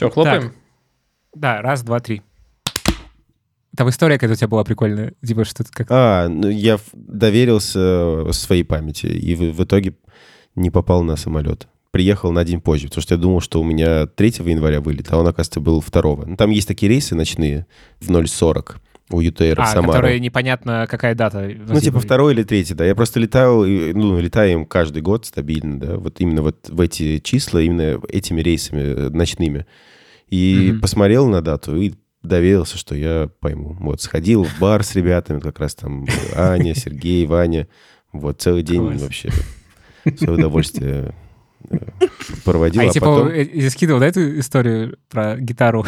Че, хлопаем? Да, раз, два, три. Там история какая-то у тебя была прикольная. Типа, что то как А, ну, я доверился э, своей памяти и в, в итоге не попал на самолет. Приехал на день позже, потому что я думал, что у меня 3 января вылет, а он, оказывается, был 2. Ну, там есть такие рейсы ночные в 0.40 у в А, Самару. которые непонятно, какая дата. Ну, типа второй или третий, да. Я просто летал, ну, летаем каждый год стабильно, да, вот именно вот в эти числа, именно этими рейсами э, ночными. И Мгм. посмотрел на дату и доверился, что я пойму. Вот, сходил в бар с ребятами, как раз там Аня, Сергей, Ваня. Вот, целый день Класс. вообще свое удовольствие э, проводил. А, А, я, типа, потом... э, скидывал, да, эту историю про гитару,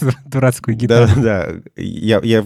дурацкую гитару? Да, да. Я, я...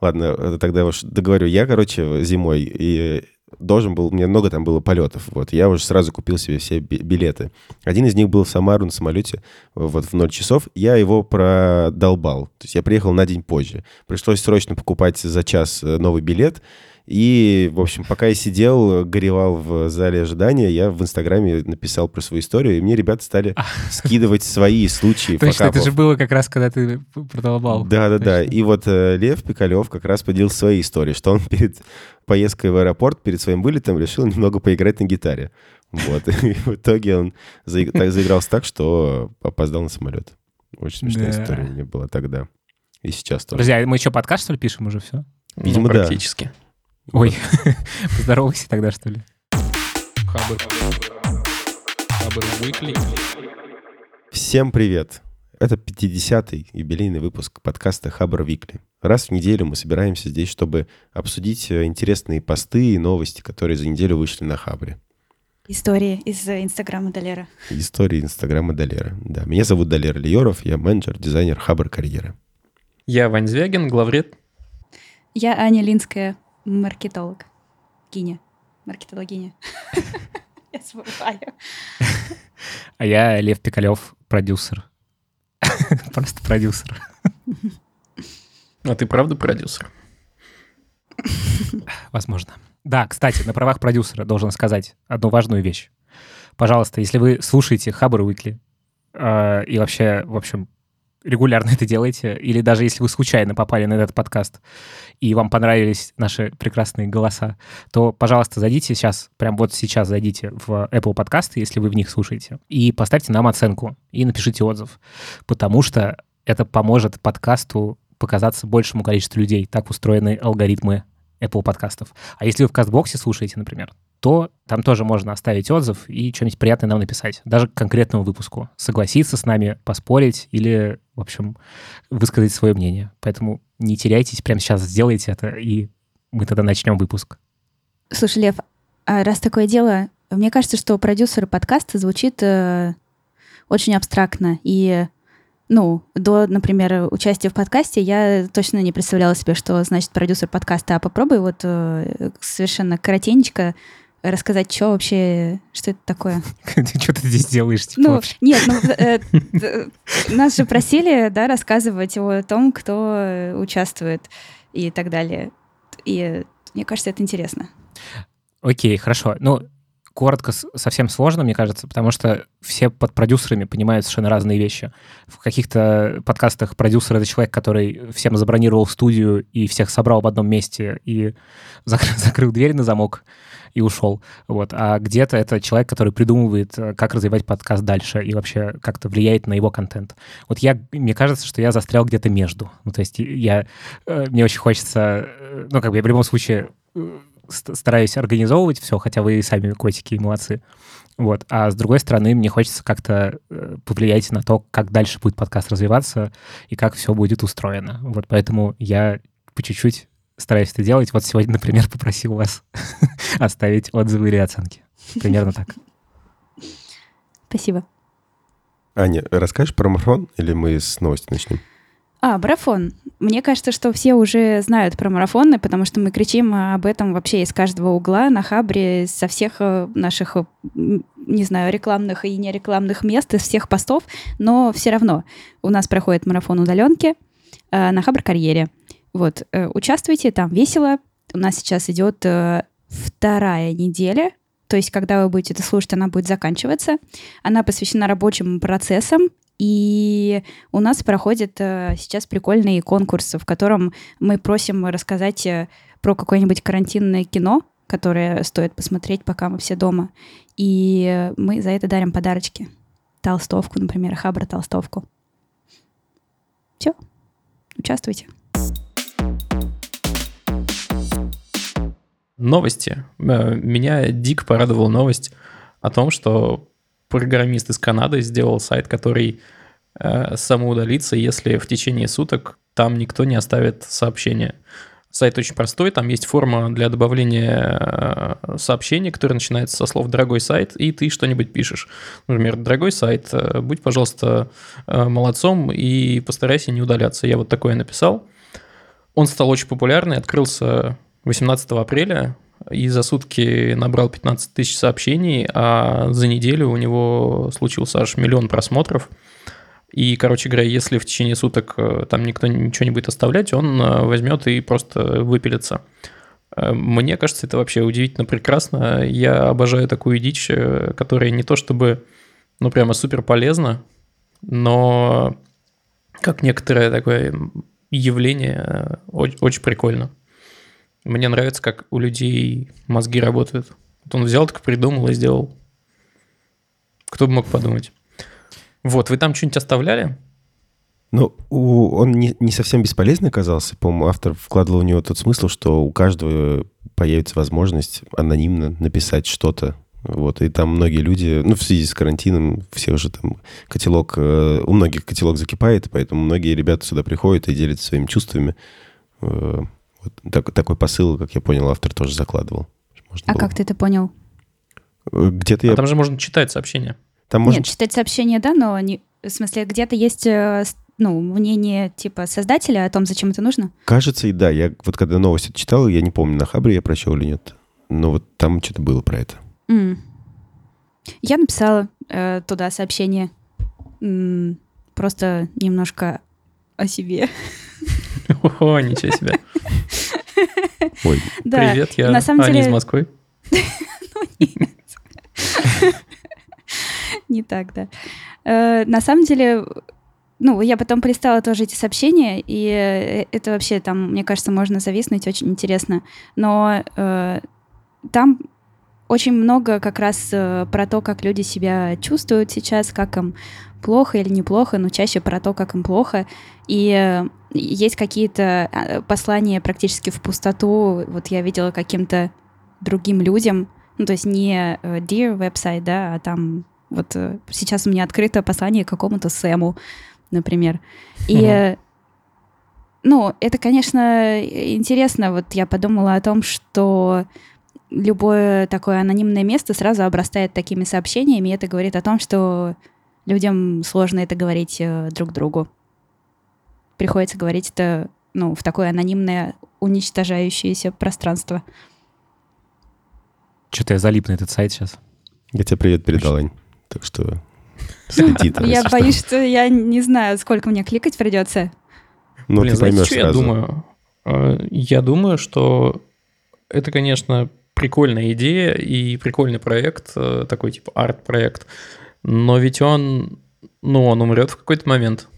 Ладно, тогда уж договорю. Я, короче, зимой и должен был... У меня много там было полетов. Вот. Я уже сразу купил себе все би- билеты. Один из них был в Самару на самолете вот в 0 часов. Я его продолбал. То есть я приехал на день позже. Пришлось срочно покупать за час э, новый билет. И, в общем, пока я сидел, горевал в зале ожидания, я в Инстаграме написал про свою историю, и мне ребята стали скидывать свои случаи Точно, это же было как раз, когда ты продолбал. Да, да, да. Точно. И вот э, Лев Пикалев как раз поделился своей историей, что он перед поездкой в аэропорт, перед своим вылетом решил немного поиграть на гитаре. Вот. И в итоге он заигрался так, что опоздал на самолет. Очень смешная история у меня была тогда. И сейчас тоже. Друзья, мы еще подкаст, что ли, пишем уже все? Видимо, ну, да. Ой, поздоровайся тогда, что ли. Хабр. Хабр Weekly. Всем привет! Это 50-й юбилейный выпуск подкаста Хабр Викли. Раз в неделю мы собираемся здесь, чтобы обсудить э, интересные посты и новости, которые за неделю вышли на Хабре. Истории из Инстаграма Далера. Истории Инстаграма Далера. Да, меня зовут Далер Лиоров, я менеджер, дизайнер Хабр карьеры. Я Вань Звягин, главред. Я Аня Линская, маркетолог. Гиня. Маркетологиня. Я забываю. А я Лев Пикалев, продюсер. Просто продюсер. А ты правда продюсер? Возможно. Да, кстати, на правах продюсера должен сказать одну важную вещь. Пожалуйста, если вы слушаете Хабр Уикли э, и вообще, в общем, регулярно это делаете, или даже если вы случайно попали на этот подкаст и вам понравились наши прекрасные голоса, то, пожалуйста, зайдите сейчас, прям вот сейчас зайдите в Apple подкасты, если вы в них слушаете, и поставьте нам оценку и напишите отзыв, потому что это поможет подкасту показаться большему количеству людей. Так устроены алгоритмы Apple подкастов. А если вы в Кастбоксе слушаете, например, то там тоже можно оставить отзыв и что-нибудь приятное нам написать. Даже к конкретному выпуску. Согласиться с нами, поспорить или, в общем, высказать свое мнение. Поэтому не теряйтесь, прямо сейчас сделайте это, и мы тогда начнем выпуск. Слушай, Лев, а раз такое дело, мне кажется, что продюсер подкаста звучит э, очень абстрактно. И, ну, до, например, участия в подкасте я точно не представляла себе, что значит продюсер подкаста. А попробуй вот э, совершенно коротенечко рассказать, что вообще, что это такое. Что ты здесь делаешь? типа, Ну, вообще? нет, ну, э, д- нас же просили, да, рассказывать о том, кто э, участвует и так далее. И э, мне кажется, это интересно. Окей, хорошо. Ну, коротко, совсем сложно, мне кажется, потому что все под продюсерами понимают совершенно разные вещи. В каких-то подкастах продюсер — это человек, который всем забронировал студию и всех собрал в одном месте и закрыл, закрыл дверь на замок и ушел. Вот. А где-то это человек, который придумывает, э, как развивать подкаст дальше и вообще как-то влияет на его контент. Вот я, мне кажется, что я застрял где-то между. Ну, то есть я, э, мне очень хочется, э, ну, как бы я в любом случае стараюсь организовывать все, хотя вы и сами котики и молодцы. Вот. А с другой стороны, мне хочется как-то э, повлиять на то, как дальше будет подкаст развиваться и как все будет устроено. Вот поэтому я по чуть-чуть стараюсь это делать. Вот сегодня, например, попросил вас оставить отзывы или оценки. Примерно так. Спасибо. Аня, расскажешь про марафон или мы с новости начнем? А, марафон. Мне кажется, что все уже знают про марафоны, потому что мы кричим об этом вообще из каждого угла на Хабре, со всех э, наших, э, не знаю, рекламных и нерекламных мест, из всех постов, но все равно у нас проходит марафон удаленки э, на Хабр карьере. Вот, участвуйте, там весело. У нас сейчас идет вторая неделя, то есть, когда вы будете это слушать, она будет заканчиваться. Она посвящена рабочим процессам И у нас проходит э, сейчас прикольный конкурс, в котором мы просим рассказать э, про какое-нибудь карантинное кино, которое стоит посмотреть, пока мы все дома. И мы за это дарим подарочки. Толстовку, например, Хабра толстовку. Все. Участвуйте. Новости. Э, Меня дико порадовала новость о том, что программист из Канады сделал сайт, который э, самоудалится, если в течение суток там никто не оставит сообщение. Сайт очень простой, там есть форма для добавления э, сообщений, которая начинается со слов «дорогой сайт», и ты что-нибудь пишешь. Например, «дорогой сайт, э, будь, пожалуйста, э, молодцом и постарайся не удаляться». Я вот такое написал. Он стал очень популярный, открылся 18 апреля, и за сутки набрал 15 тысяч сообщений, а за неделю у него случился аж миллион просмотров. И, короче говоря, если в течение суток э, там никто ничего не будет оставлять, он э, возьмет и просто выпилится. Э, Мне кажется, это вообще удивительно прекрасно. Я обожаю такую дичь, которая не то чтобы, ну, прямо супер полезна, но как некоторое такое явление очень прикольно. Мне нравится, как у людей мозги работают. Вот он взял, так придумал и сделал. Кто бы мог подумать. Вот, вы там что-нибудь оставляли? Ну, он не, не совсем бесполезный оказался. По-моему, автор вкладывал в него тот смысл, что у каждого появится возможность анонимно написать что-то. Вот, и там многие люди, ну, в связи с карантином, все уже там котелок, э, у многих котелок закипает, поэтому многие ребята сюда приходят и делятся своими чувствами. Вот так- такой посыл, как я понял, автор тоже закладывал. Можно А было- как ты это понял? Э, Где-то я... А там же можно читать сообщения. Там можно Нет, читать сообщения, да, но не... в смысле, где-то есть э, ну, мнение типа создателя о том, зачем это нужно? Кажется, и да. Я вот когда новость эту читал, я не помню, на Хабре я прочел или нет. Но вот там что-то было про это. М. Я написала э, туда сообщение. М, Просто немножко о себе. О, ничего себе. Ой, Да, Привет, я на самом Аня деле- из Москвы. Не так, да. Э, На самом деле, ну, я потом полистала тоже эти сообщения, и э, это вообще там, мне кажется, можно зависнуть, очень интересно. Но э, там очень много как раз э, про то, как люди себя чувствуют сейчас, как им плохо или неплохо, но чаще про то, как им плохо. И э, есть какие-то э, послания практически в пустоту. Вот я видела каким-то другим людям, ну, то есть не э, Dear веб-сайт, да, а там вот сейчас у меня открыто послание какому-то Сэму, например. И, ну, это, конечно, интересно. Вот я подумала о том, что любое такое анонимное место сразу обрастает такими сообщениями, и это говорит о том, что людям сложно это говорить друг другу. Приходится говорить это, ну, в такое анонимное, уничтожающееся пространство. Что-то я залип на этот сайт сейчас. я тебе привет передал, Ань. Так что следи там. Я боюсь, что я не знаю, сколько мне кликать придется. Ну, Блин, ты знаете, поймешь что я думаю? Э, Я думаю, что это, конечно, прикольная идея и прикольный проект, э, такой типа арт-проект, но ведь он, ну, он умрет в какой-то момент.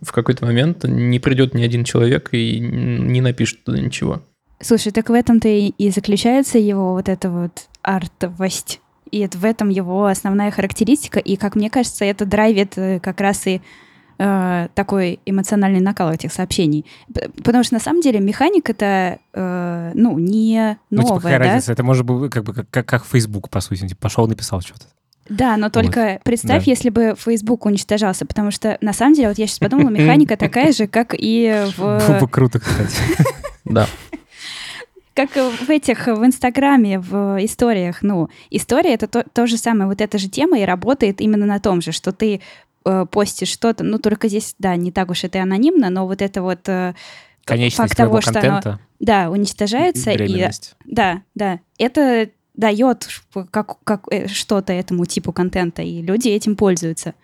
В какой-то момент не придет ни один человек и не напишет туда ничего. Слушай, так в этом-то и, заключается его вот эта вот артовость. И это в этом его основная характеристика. И, как мне кажется, это драйвит э, как раз и э, такой эмоциональный накал этих сообщений. Потому что на самом деле механика-то, э, ну, не Ну, типа, новая, какая да? разница? Это может быть как бы как, как, как Facebook, по сути. Типа, пошел, написал что-то. Да, но только представь, да. если бы Facebook уничтожался, потому что на самом деле, вот я сейчас подумала, механика такая же, как и Было в бы круто, кстати. Да. как в этих, в Инстаграме, в историях. Ну, история — это то, то же самое, вот эта же тема и работает именно на том же, что ты э, постишь что-то, ну, только здесь, да, не так уж это и анонимно, но вот это вот э, Конечность факт того, что оно, да, уничтожается, и, да, да, это дает как, как, э, что-то этому типу контента, и люди этим пользуются.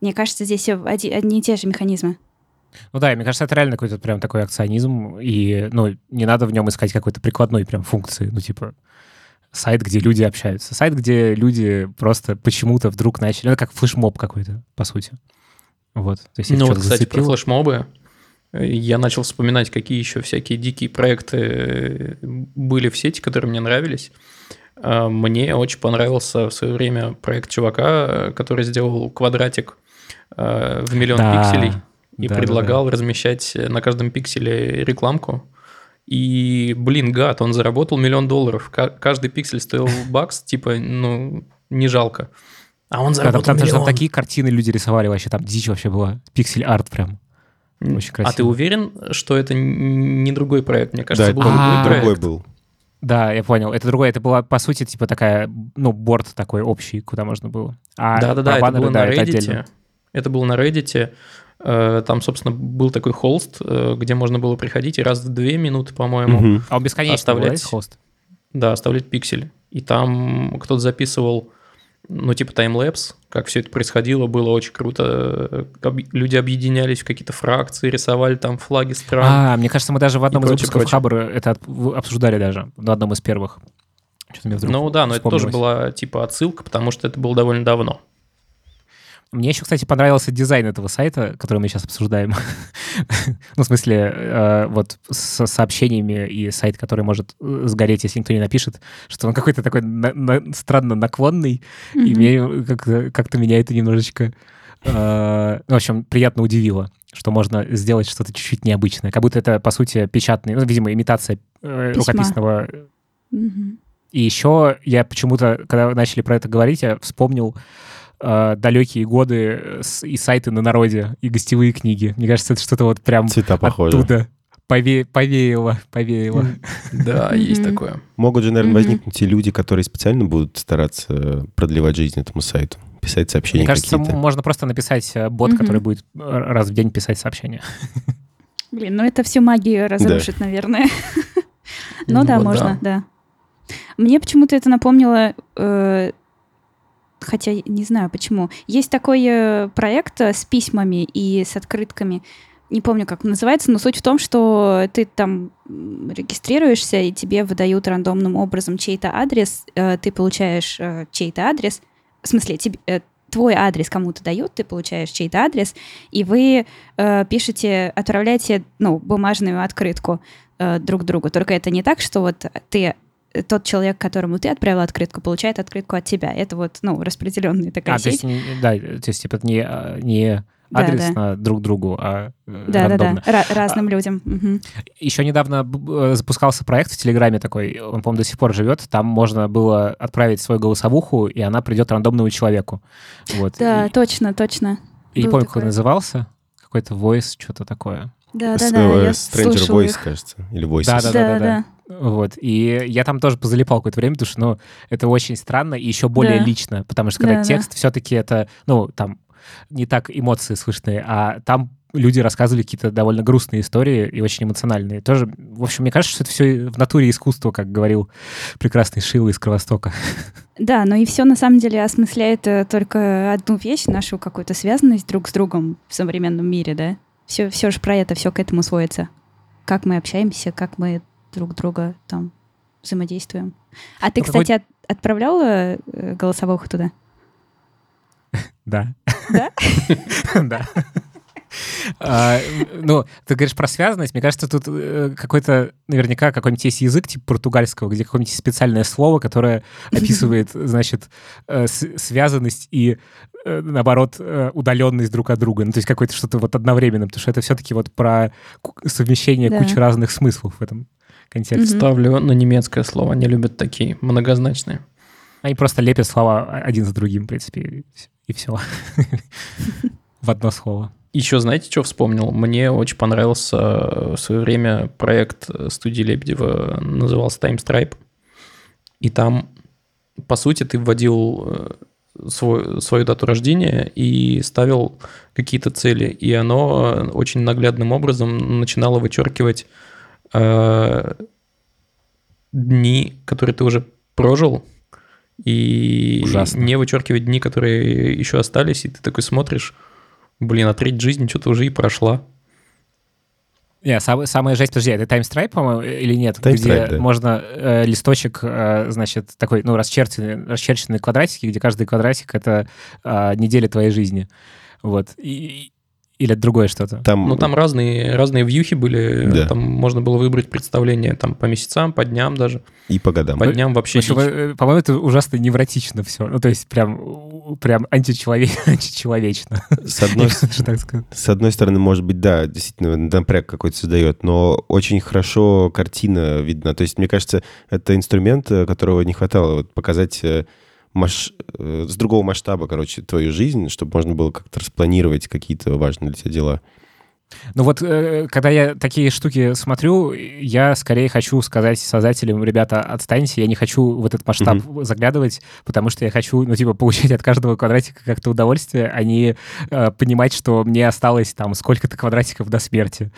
Мне кажется, здесь оди- одни и те же механизмы. Ну да, и мне кажется, это реально какой-то прям такой акционизм, и, ну, не надо в нем искать какой-то прикладной прям функции, ну, типа, сайт, где люди общаются. Сайт, где люди просто почему-то вдруг начали... Ну, как флешмоб какой-то, по сути. Вот. То есть ну, вот, кстати, зацепило. про флешмобы я начал вспоминать, какие еще всякие дикие проекты были в сети, которые мне нравились. А, мне очень понравился в свое время проект чувака, который сделал квадратик а, в миллион да, пикселей и да, предлагал да, да. размещать на каждом пикселе рекламку. И, блин, гад, он заработал миллион долларов. Каждый пиксель стоил бакс, типа, ну, не жалко. А он заработал да, там, миллион. Там такие картины люди рисовали вообще, там дичь вообще была. Пиксель-арт прям. Очень красиво. А ты уверен, что это не другой проект? Мне кажется, да, был другой проект. другой был. Да, я понял. Это другое. Это была, по сути, типа такая, ну, борт такой общий, куда можно было. А Да-да-да, это было да, на Reddit. Это, это было на Reddit. Э, там, собственно, был такой холст, э, где можно было приходить и раз в две минуты, по-моему, угу. а он бесконечно оставлять холст. Да, оставлять пиксель. И там кто-то записывал ну, типа таймлэпс, как все это происходило, было очень круто. Люди объединялись в какие-то фракции, рисовали там флаги стран. А, мне кажется, мы даже в одном из выпусков Хабра это обсуждали даже, на одном из первых. Ну да, но это тоже была типа отсылка, потому что это было довольно давно. Мне еще, кстати, понравился дизайн этого сайта, который мы сейчас обсуждаем. ну, в смысле, э, вот с сообщениями и сайт, который может э, сгореть, если никто не напишет, что он какой-то такой на- на- странно наклонный, mm-hmm. и мне как-то, как-то меня это немножечко, э, в общем, приятно удивило что можно сделать что-то чуть-чуть необычное. Как будто это, по сути, печатный, ну, видимо, имитация э, рукописного. Mm-hmm. И еще я почему-то, когда начали про это говорить, я вспомнил э, далекие годы с, и сайты на народе, и гостевые книги. Мне кажется, это что-то вот прям Цвета похожи. оттуда пове повеяло, повеяло. Да, есть такое. Могут же, наверное, возникнуть и люди, которые специально будут стараться продлевать жизнь этому сайту, писать сообщения Мне кажется, можно просто написать э, бот, который будет э, раз в день писать сообщения. Блин, ну это все магию разрушит, наверное. Ну да, можно, да. Мне почему-то это напомнило э, хотя не знаю почему. Есть такой э, проект э, с письмами и с открытками. Не помню, как называется, но суть в том, что ты там регистрируешься, и тебе выдают рандомным образом чей-то адрес, э, ты получаешь чей-то адрес, в смысле, тебе, твой адрес кому-то дают, ты получаешь чей-то адрес, и вы пишете, отправляете, ну, бумажную открытку друг другу. Только это не так, что вот ты тот человек, которому ты отправил открытку, получает открытку от тебя. Это вот, ну, распределенная такая а, сеть. То есть, да, то есть, типа, не, а, не адресно да, да. друг другу, а э, да, рандомно. Да, да, разным а, людям. Угу. Еще недавно э, запускался проект в Телеграме такой, он, по-моему, до сих пор живет. Там можно было отправить свою голосовуху, и она придет рандомному человеку. Вот. Да, и, точно, точно. И не помню, такое. как он назывался. Какой-то voice, что-то такое. Да, да, да. Stranger Voice, кажется. Или Voices. Да, да, да, да. Вот. И я там тоже позалипал какое-то время, потому что, ну, это очень странно и еще более да. лично, потому что когда да, текст, да. все-таки это, ну, там не так эмоции слышны, а там люди рассказывали какие-то довольно грустные истории и очень эмоциональные. Тоже, в общем, мне кажется, что это все в натуре искусства, как говорил прекрасный Шила из Кровостока. Да, но и все на самом деле осмысляет э, только одну вещь, нашу какую-то связанность друг с другом в современном мире, да? Все, все же про это, все к этому сводится. Как мы общаемся, как мы друг друга там взаимодействуем. А ты, ну, кстати, от, отправляла э, голосовуху туда? Да. Да? Да. А, ну, ты говоришь про связанность. Мне кажется, тут э, какой-то, наверняка, какой-нибудь есть язык типа португальского, где какое-нибудь специальное слово, которое описывает, значит, э, связанность и, э, наоборот, удаленность друг от друга. Ну, то есть какое-то что-то вот одновременно, потому что это все-таки вот про совмещение кучи разных смыслов в этом контексте. Ставлю на немецкое слово. Они любят такие многозначные. Они просто лепят слова один за другим, в принципе, и все. В одно слово. Еще знаете, что вспомнил? Мне очень понравился э, в свое время проект студии Лебедева, назывался Time Stripe. И там, по сути, ты вводил э, свой, свою дату рождения и ставил какие-то цели. И оно очень наглядным образом начинало вычеркивать э, дни, которые ты уже прожил, и Ужасно. не вычеркивать дни, которые еще остались, и ты такой смотришь, блин, а треть жизни что-то уже и прошла. Не, сам, самая жесть, подожди, это таймстрайп, по-моему, или нет? Таймстрайп, где да. можно э, листочек, э, значит, такой, ну, расчерченный, расчерченные квадратики, где каждый квадратик — это э, неделя твоей жизни. Вот. И, или это другое что-то? Там, Ну, там разные, разные вьюхи были. Да. Там можно было выбрать представление там, по месяцам, по дням даже. и по годам. По дням вообще общем, по-моему, это ужасно невротично все. Ну, то есть прям, прям античелове... античеловечно. С одной, с одной стороны, может быть, да, действительно, напряг какой-то создает, но очень хорошо картина видна. То есть, мне кажется, это инструмент, э, которого не хватало вот, показать э, маш- э, с другого масштаба, короче, твою жизнь, чтобы можно было как-то распланировать какие-то важные для тебя дела. Ну вот, э, когда я такие штуки смотрю, я скорее хочу сказать создателям, ребята, отстаньте, я не хочу в этот масштаб заглядывать, потому что я хочу, ну, типа, получать от каждого квадратика как-то удовольствие, а не э, понимать, что мне осталось там сколько-то квадратиков до смерти.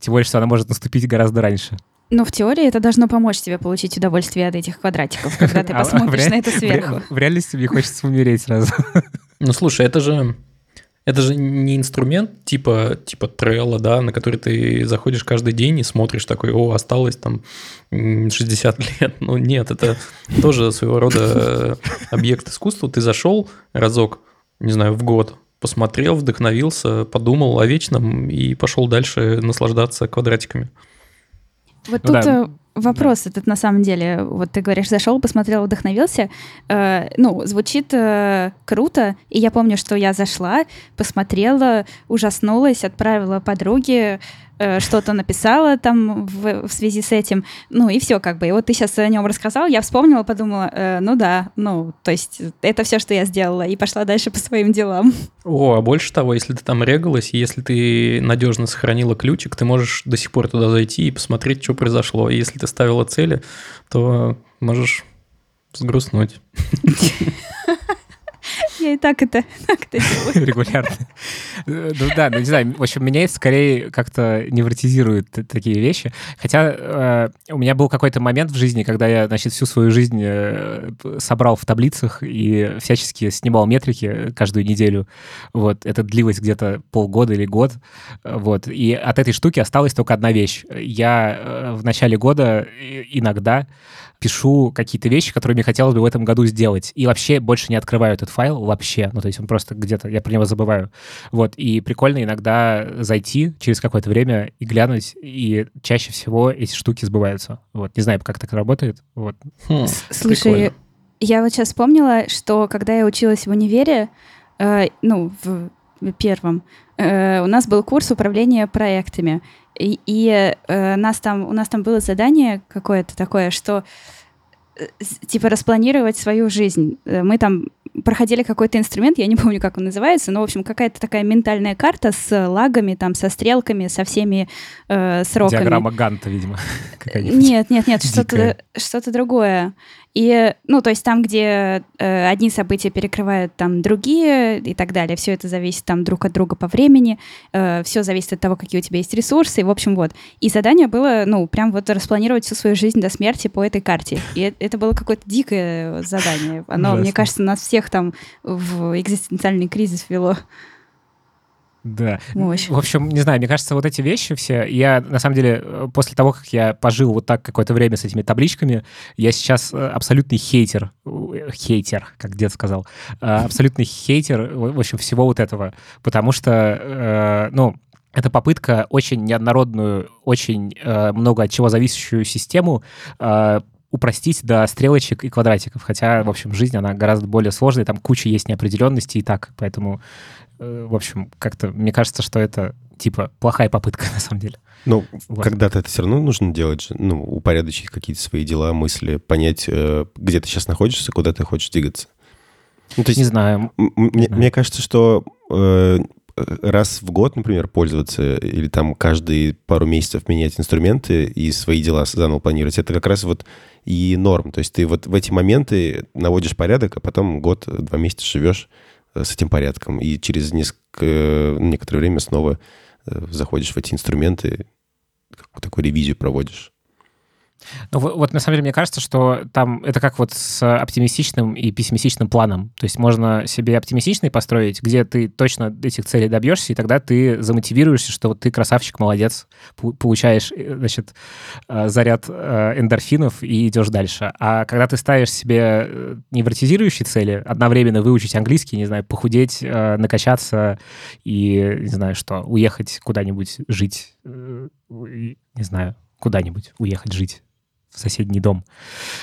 Тем более, что она может наступить гораздо раньше. Но в теории это должно помочь тебе получить удовольствие от этих квадратиков, когда ты А- посмотришь на это сверху. В реальности мне хочется умереть сразу. Ну, слушай, это же... Это же не инструмент типа, типа Trello, да, на который ты заходишь каждый день и смотришь такой, о, осталось там м, 60 лет. Ну, нет, это тоже своего рода э, объект искусства. Ты зашел разок, не знаю, в год, посмотрел, вдохновился, подумал о вечном и пошел дальше наслаждаться квадратиками. Вот Ну тут да. э, вопрос этот на самом деле. Вот ты говоришь, зашел, посмотрел, вдохновился. Э, ну, звучит э, круто. И я помню, что я зашла, посмотрела, ужаснулась, отправила подруге, э, что-то написала там в, в связи с этим. Ну и все как бы. И вот ты сейчас о нем рассказал, я вспомнила, подумала, э, ну да, ну, то есть это все, что я сделала. И пошла дальше по своим делам. О, а больше того, если ты там регалась, и если ты надежно сохранила ключик, ты можешь до сих пор туда зайти и посмотреть, что произошло. И если ты ставила цели, то можешь сгрустнуть. Я и так это, так это делаю. регулярно. Ну да, ну не знаю, в общем, меня скорее как-то невротизирует т- такие вещи. Хотя э, у меня был какой-то момент в жизни, когда я, значит, всю свою жизнь э, собрал в таблицах и всячески снимал метрики каждую неделю. Вот, это длилось где-то полгода или год. Вот, и от этой штуки осталась только одна вещь. Я э, в начале года иногда пишу какие-то вещи, которые мне хотелось бы в этом году сделать. И вообще больше не открываю этот файл вообще. Ну, то есть он просто где-то, я про него забываю. Вот, и прикольно иногда зайти через какое-то время и глянуть, и чаще всего эти штуки сбываются. Вот, не знаю, как так работает. Вот. Хм, Слушай, прикольно. я вот сейчас вспомнила, что когда я училась в универе, э, ну, в первом, э, у нас был курс управления проектами. И, и, э, нас там, у нас там было задание какое-то такое, что э, типа распланировать свою жизнь. Мы там проходили какой-то инструмент, я не помню, как он называется, но, в общем, какая-то такая ментальная карта с лагами, там, со стрелками, со всеми э, сроками. Диаграмма Ганта, видимо. Нет, нет, нет, что-то Дикая. что другое. И, ну, то есть там, где э, одни события перекрывают там другие и так далее, все это зависит там друг от друга по времени, все зависит от того, какие у тебя есть ресурсы, и, в общем, вот. И задание было, ну, прям вот распланировать всю свою жизнь до смерти по этой карте. И э- это было какое-то дикое задание. Оно, мне Ужасно. кажется, нас всех там в экзистенциальный кризис ввело. Да. Мощь. В общем, не знаю, мне кажется, вот эти вещи все, я, на самом деле, э, после того, как я пожил вот так какое-то время с этими табличками, я сейчас э, абсолютный хейтер, э, хейтер, как дед сказал, абсолютный хейтер, в общем, всего вот этого, потому что, ну, это попытка очень неоднородную, очень много от чего зависящую систему упростить до стрелочек и квадратиков. Хотя, в общем, жизнь, она гораздо более сложная, там куча есть неопределенности и так. Поэтому, в общем, как-то мне кажется, что это, типа, плохая попытка, на самом деле. Ну, Вот. когда-то это все равно нужно делать ну, упорядочить какие-то свои дела, мысли, понять, э, где ты сейчас находишься, куда ты хочешь двигаться. Ну, то есть, Не знаю. мне, знаю. мне кажется, что э, раз в год, например, пользоваться или там каждые пару месяцев менять инструменты и свои дела заново планировать, это как раз вот и норм. То есть ты вот в эти моменты наводишь порядок, а потом год, два месяца живешь э, с этим порядком. И через несколько, некоторое время снова э, заходишь в эти инструменты, такую ревизию проводишь. Ну, вот на самом деле мне кажется, что там это как вот с оптимистичным и пессимистичным планом. То есть можно себе оптимистичный построить, где ты точно этих целей добьешься, и тогда ты замотивируешься, что вот ты красавчик, молодец, получаешь, э, значит, э, заряд э, эндорфинов и идешь дальше. А когда ты ставишь себе невротизирующие цели, одновременно выучить английский, не знаю, похудеть, накачаться и, не знаю что, уехать куда-нибудь жить, не знаю, куда-нибудь уехать жить в соседний дом.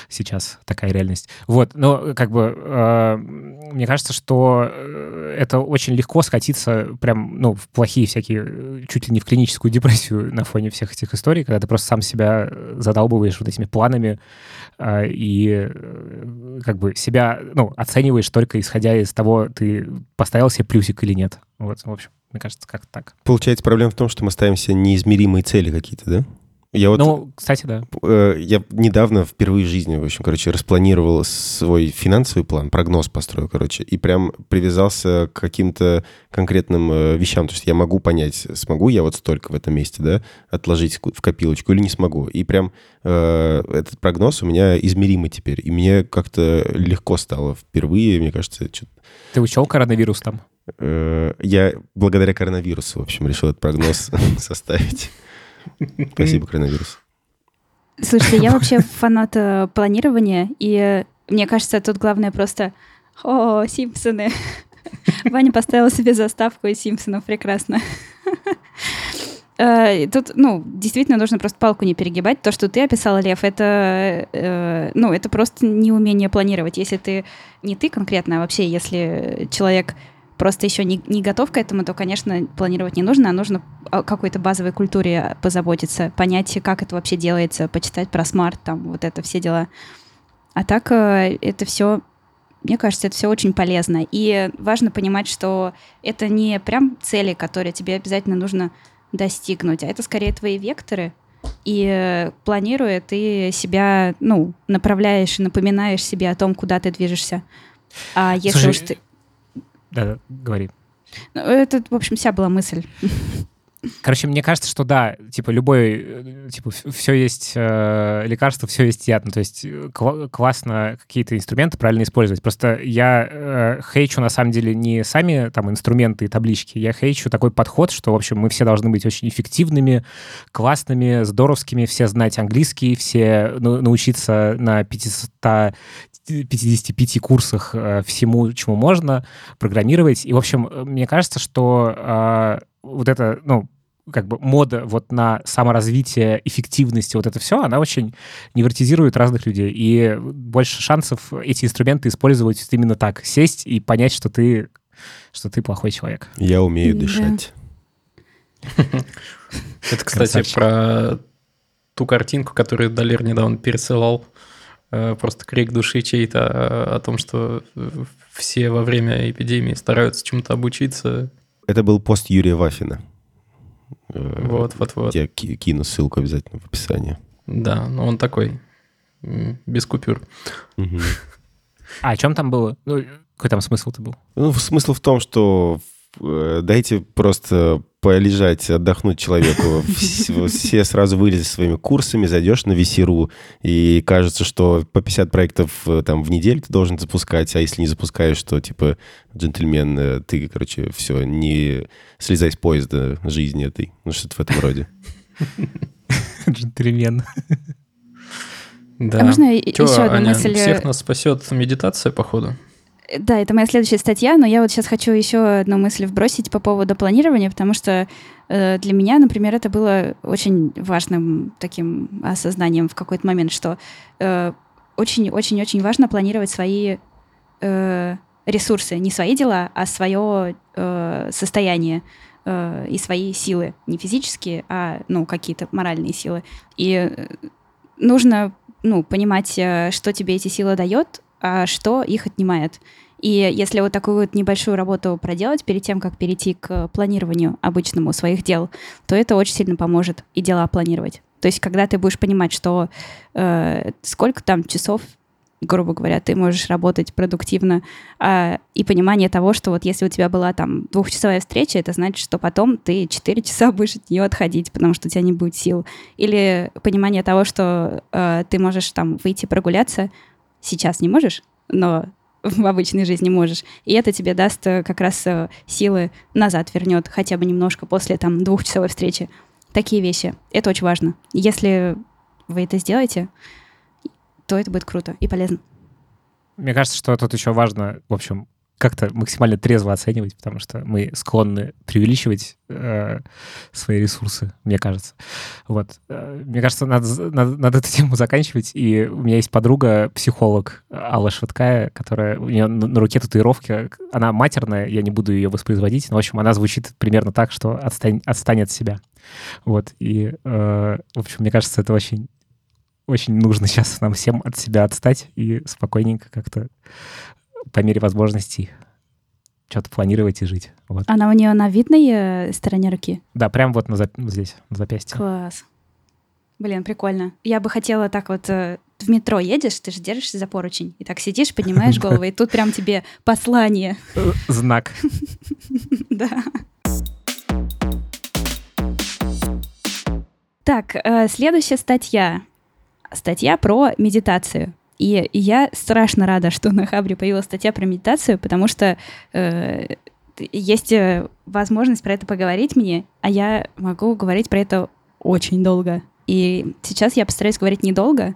Сейчас такая реальность. Вот, но как бы э, мне кажется, что э, это очень легко скатиться прям, ну, в плохие всякие, э, чуть ли не в клиническую депрессию на фоне всех этих историй, когда ты просто сам себя задалбываешь вот этими планами э, и э, как бы себя, ну, оцениваешь только исходя из того, ты поставил себе плюсик или нет. Вот, в общем, мне кажется, как так. Получается, проблема в том, что мы ставим себе неизмеримые цели какие-то, да? Я вот, ну, кстати, да. Э, я недавно впервые в жизни, в общем, короче, распланировал свой финансовый план, прогноз построил, короче, и прям привязался к каким-то конкретным э, вещам. То есть я могу понять, смогу я вот столько в этом месте, да, отложить в копилочку или не смогу. И прям э, этот прогноз у меня измеримый теперь. И мне как-то легко стало впервые, мне кажется. Что... Ты учел коронавирус там? Э, я благодаря коронавирусу, в общем, решил этот прогноз составить. Спасибо, коронавирус. Слушайте, я вообще фанат э, планирования, и мне кажется, тут главное просто... О, Симпсоны. Ваня поставил себе заставку из Симпсонов, прекрасно. Э, тут, ну, действительно нужно просто палку не перегибать. То, что ты описала, Лев, это, э, ну, это просто неумение планировать. Если ты, не ты конкретно, а вообще, если человек просто еще не, не готов к этому, то, конечно, планировать не нужно, а нужно о какой-то базовой культуре позаботиться, понять, как это вообще делается, почитать про смарт, там, вот это все дела. А так э, это все, мне кажется, это все очень полезно. И важно понимать, что это не прям цели, которые тебе обязательно нужно достигнуть, а это скорее твои векторы, и э, планируя, ты себя, ну, направляешь и напоминаешь себе о том, куда ты движешься. А если Слушай, уж ты... Да, говори. Ну, это, в общем, вся была мысль. Короче, мне кажется, что да, типа любой, э, типа все есть э, лекарство, все есть яд. Ну, то есть э, кл- классно какие-то инструменты правильно использовать. Просто я э, хейчу на самом деле не сами там инструменты и таблички, я хейчу такой подход, что, в общем, мы все должны быть очень эффективными, классными, здоровскими, все знать английский, все ну, научиться на 500 55 курсах э, всему, чему можно программировать. И, в общем, э, мне кажется, что э, вот это, ну, как бы мода вот на саморазвитие, эффективности, вот это все, она очень невротизирует разных людей. И больше шансов эти инструменты использовать именно так. Сесть и понять, что ты, что ты плохой человек. Я умею дышать. Это, кстати, про ту картинку, которую Далер недавно пересылал Э, просто крик души чей-то э, о том, что все во время эпидемии стараются чему-то обучиться. Это был пост Юрия Вафина. Вот, вот, вот. Я кину ссылку обязательно в описании. Да, но он такой, без купюр. Угу. А о чем там было? Ну, какой там смысл-то был? Ну, смысл в том, что дайте просто полежать, отдохнуть человеку. Все сразу вылезли своими курсами, зайдешь на VC.ru, и кажется, что по 50 проектов э, там в неделю ты должен запускать, а если не запускаешь, то типа джентльмен, э, ты, короче, все, не слезай с поезда жизни этой. Ну, что-то в этом роде. Джентльмен. Да. А можно еще одну мысль? Всех нас спасет медитация, походу. Да, это моя следующая статья, но я вот сейчас хочу еще одну мысль вбросить по поводу планирования, потому что э, для меня, например, это было очень важным таким осознанием в какой-то момент, что очень-очень-очень э, важно планировать свои э, ресурсы, не свои дела, а свое э, состояние э, и свои силы, не физические, а ну какие-то моральные силы. И э, нужно ну понимать, э, что тебе эти силы дает, что их отнимает. И если вот такую вот небольшую работу проделать перед тем, как перейти к планированию обычному своих дел, то это очень сильно поможет и дела планировать. То есть, когда ты будешь понимать, что э, сколько там часов грубо говоря, ты можешь работать продуктивно, а, и понимание того, что вот если у тебя была там двухчасовая встреча, это значит, что потом ты 4 часа будешь от нее отходить, потому что у тебя не будет сил. Или понимание того, что а, ты можешь там выйти прогуляться, сейчас не можешь, но в обычной жизни можешь. И это тебе даст э, как раз э, силы назад вернет, хотя бы немножко после там двухчасовой встречи. Такие вещи. Это очень важно. Если вы это сделаете, то это будет круто и полезно. Мне кажется, что тут еще важно, в общем, как-то максимально трезво оценивать, потому что мы склонны преувеличивать э, свои ресурсы, мне кажется. Вот. Э, мне кажется, надо, надо, надо эту тему заканчивать. И у меня есть подруга, психолог Алла Швыдкая, которая у нее на, на руке татуировки. Она матерная, я не буду ее воспроизводить, но, в общем, она звучит примерно так, что отстань, отстань от себя. Вот. И, э, в общем, мне кажется, это очень очень нужно сейчас нам всем от себя отстать и спокойненько как-то по мере возможностей что-то планировать и жить. Вот. Она у нее на видной э, стороне руки? Да, прям вот на, зап- здесь, на запястье. Класс. Блин, прикольно. Я бы хотела так вот э, в метро едешь, ты же держишься за поручень, и так сидишь, поднимаешь голову, и тут прям тебе послание. Э, знак. Да. Так, следующая статья. Статья про медитацию. И я страшно рада, что на Хабре появилась статья про медитацию, потому что э, есть э, возможность про это поговорить мне, а я могу говорить про это очень долго. И сейчас я постараюсь говорить недолго,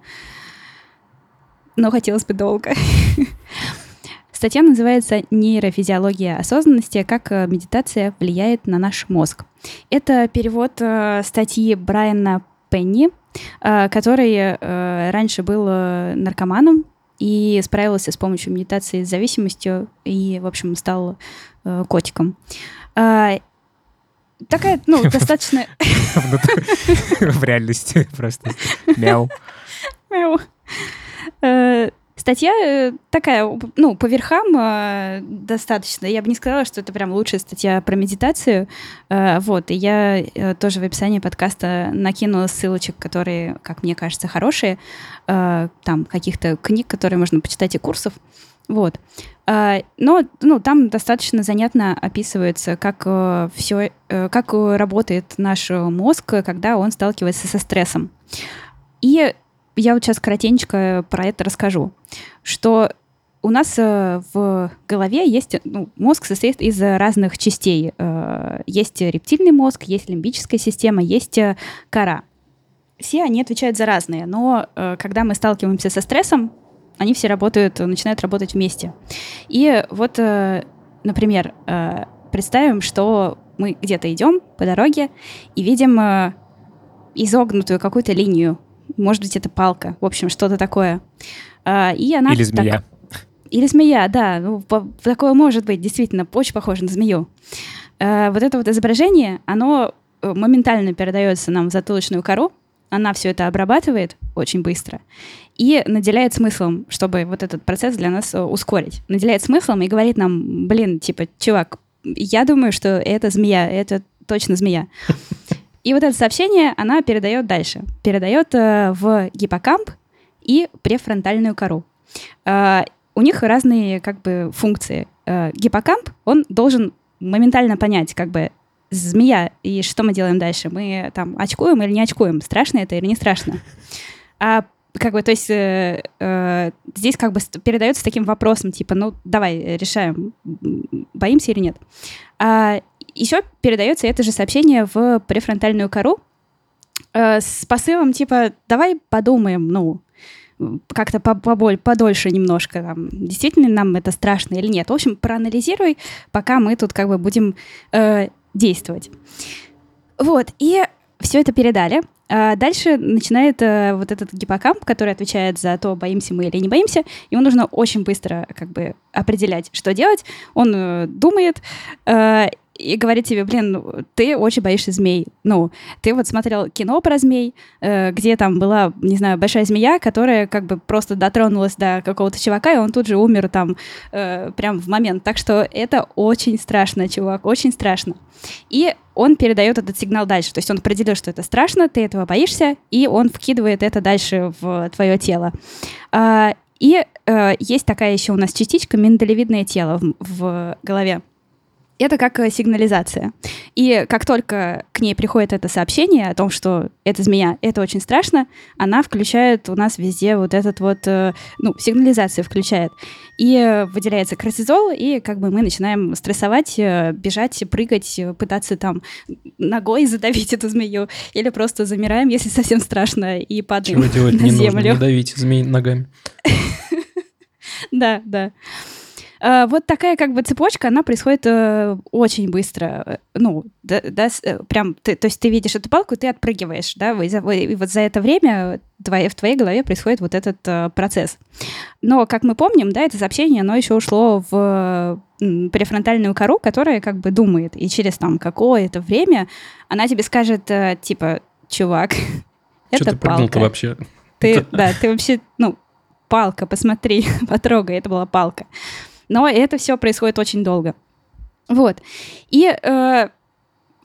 но хотелось бы долго. Статья называется «Нейрофизиология осознанности. Как э, медитация влияет на наш мозг». Это перевод э, статьи Брайана Пенни, который э, раньше был э, наркоманом и справился с помощью медитации с зависимостью и, в общем, стал котиком. Такая, ну, достаточно... В реальности просто. Мяу. Мяу. Статья э, такая, ну, по верхам э, достаточно. Я бы не сказала, что это прям лучшая статья про медитацию. Э, вот, и я тоже в описании подкаста накину ссылочек, которые, как мне кажется, хорошие. Там каких-то книг, которые можно почитать и курсов. Вот. Но ну, там достаточно занятно описывается, как все, как работает наш мозг, когда он сталкивается со стрессом. И я вот сейчас коротенько про это расскажу, что у нас э, в голове есть, ну, мозг состоит из разных частей. Э, есть рептильный мозг, есть лимбическая система, есть э, кора. Все они отвечают за разные, но когда мы сталкиваемся со стрессом, они все работают, начинают работать вместе. И вот, например, представим, что мы где-то идем по дороге и видим изогнутую какую-то линию может быть, это палка. В общем, что-то такое. А, и она Или змея. Так... Или змея, да. Ну, такое может быть, действительно, очень похоже на змею. А, вот это вот изображение, оно э, моментально передается нам в затылочную кору, она все это обрабатывает очень быстро и наделяет смыслом, чтобы вот этот процесс для нас э, ускорить. Наделяет смыслом и говорит нам, блин, типа, чувак, я думаю, что это змея, это точно змея. И вот это сообщение она передает дальше. Передает э, в гиппокамп и префронтальную кору. Э, у них разные как бы функции. Э, гиппокамп, он должен моментально понять, как бы, змея, и что мы делаем дальше? Мы там очкуем или не очкуем? Страшно это или не страшно? А как бы, то есть э, э, здесь как бы передается таким вопросом, типа, ну, давай решаем, боимся или нет. А, еще передается это же сообщение в префронтальную кору э, с посылом типа «давай подумаем, ну, как-то поболь, подольше немножко, там, действительно нам это страшно или нет. В общем, проанализируй, пока мы тут как бы будем э, действовать. Вот, и все это передали. А дальше начинает э, вот этот гиппокамп, который отвечает за то, боимся мы или не боимся. Ему нужно очень быстро как бы определять, что делать. Он э, думает, э, и говорит тебе, блин, ты очень боишься змей. Ну, ты вот смотрел кино про змей, э, где там была, не знаю, большая змея, которая как бы просто дотронулась до какого-то чувака, и он тут же умер там э, прям в момент. Так что это очень страшно, чувак, очень страшно. И он передает этот сигнал дальше. То есть он определил, что это страшно, ты этого боишься, и он вкидывает это дальше в твое тело. А, И э, есть такая еще у нас частичка миндалевидное тело в, в голове. Это как э, сигнализация. И как только к ней приходит это сообщение о том, что это змея, это очень страшно, она включает у нас везде вот этот вот, э, ну, сигнализацию включает. И выделяется кортизол, и как бы мы начинаем стрессовать, э, бежать, прыгать, пытаться там ногой задавить эту змею, или просто замираем, если совсем страшно, и падаем Чего делать на не землю. нужно, не давить змей ногами. Да, да. Э, Вот такая как бы цепочка, она происходит э, очень быстро. Э, Ну, да, да, э, прям, ты, то есть ты видишь эту палку, ты отпрыгиваешь, да, и, вот за это время твоей, в твоей голове происходит вот этот э, процесс. Но, как мы помним, да, это сообщение, оно еще ушло в м, префронтальную кору, которая как бы думает, и через там какое-то время она тебе скажет, э, типа, чувак, Что это ты прыгнул-то палка. вообще? Ты, да, ты вообще, ну, палка, посмотри, потрогай, это была палка. Но это все происходит очень долго. Вот. И э,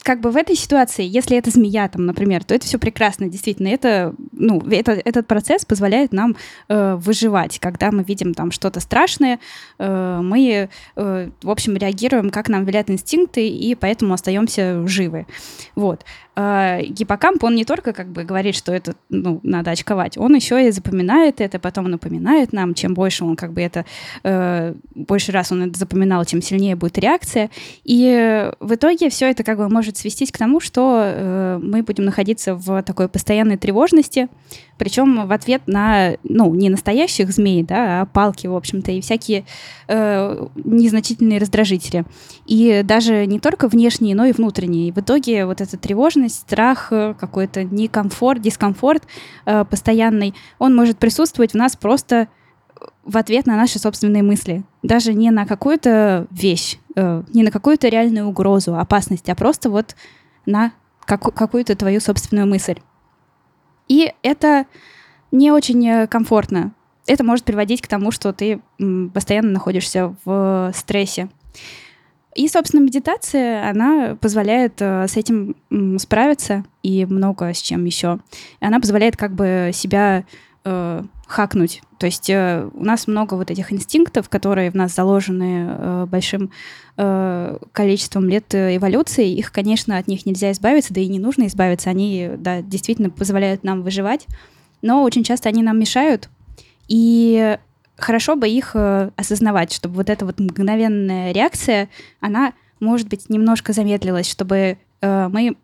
как бы в этой ситуации, если это змея, там, например, то это все прекрасно, действительно. Это, ну, это, этот процесс позволяет нам э, выживать. Когда мы видим там что-то страшное, э, мы, э, в общем, реагируем, как нам велят инстинкты, и поэтому остаемся живы. Вот. А, гиппокамп, он не только как бы говорит, что это ну, надо очковать, он еще и запоминает это, потом напоминает нам, чем больше он как бы это, э, больше раз он это запоминал, тем сильнее будет реакция. И э, в итоге все это как бы может свестись к тому, что э, мы будем находиться в такой постоянной тревожности, причем в ответ на, ну, не настоящих змей, да, а палки, в общем-то, и всякие э, незначительные раздражители. И даже не только внешние, но и внутренние. И в итоге вот эта тревожность, страх, э, какой-то некомфорт, дискомфорт э, постоянный, он может присутствовать в нас просто в ответ на наши собственные мысли. Даже не на какую-то вещь, э, не на какую-то реальную угрозу, опасность, а просто вот на каку- какую-то твою собственную мысль. И это не очень э, комфортно. Это может приводить к тому, что ты постоянно находишься в стрессе. И, собственно, медитация, она позволяет э, с этим справиться и много с чем еще. Она позволяет как бы себя э, хакнуть. То есть э, у нас много вот этих инстинктов, которые в нас заложены э, большим э, количеством лет э, эволюции. Их, конечно, от них нельзя избавиться, да и не нужно избавиться. Они, да, действительно позволяют нам выживать, но очень часто они нам мешают. И хорошо бы их э, осознавать, чтобы вот эта вот мгновенная реакция, она, может быть, немножко замедлилась, чтобы э, мы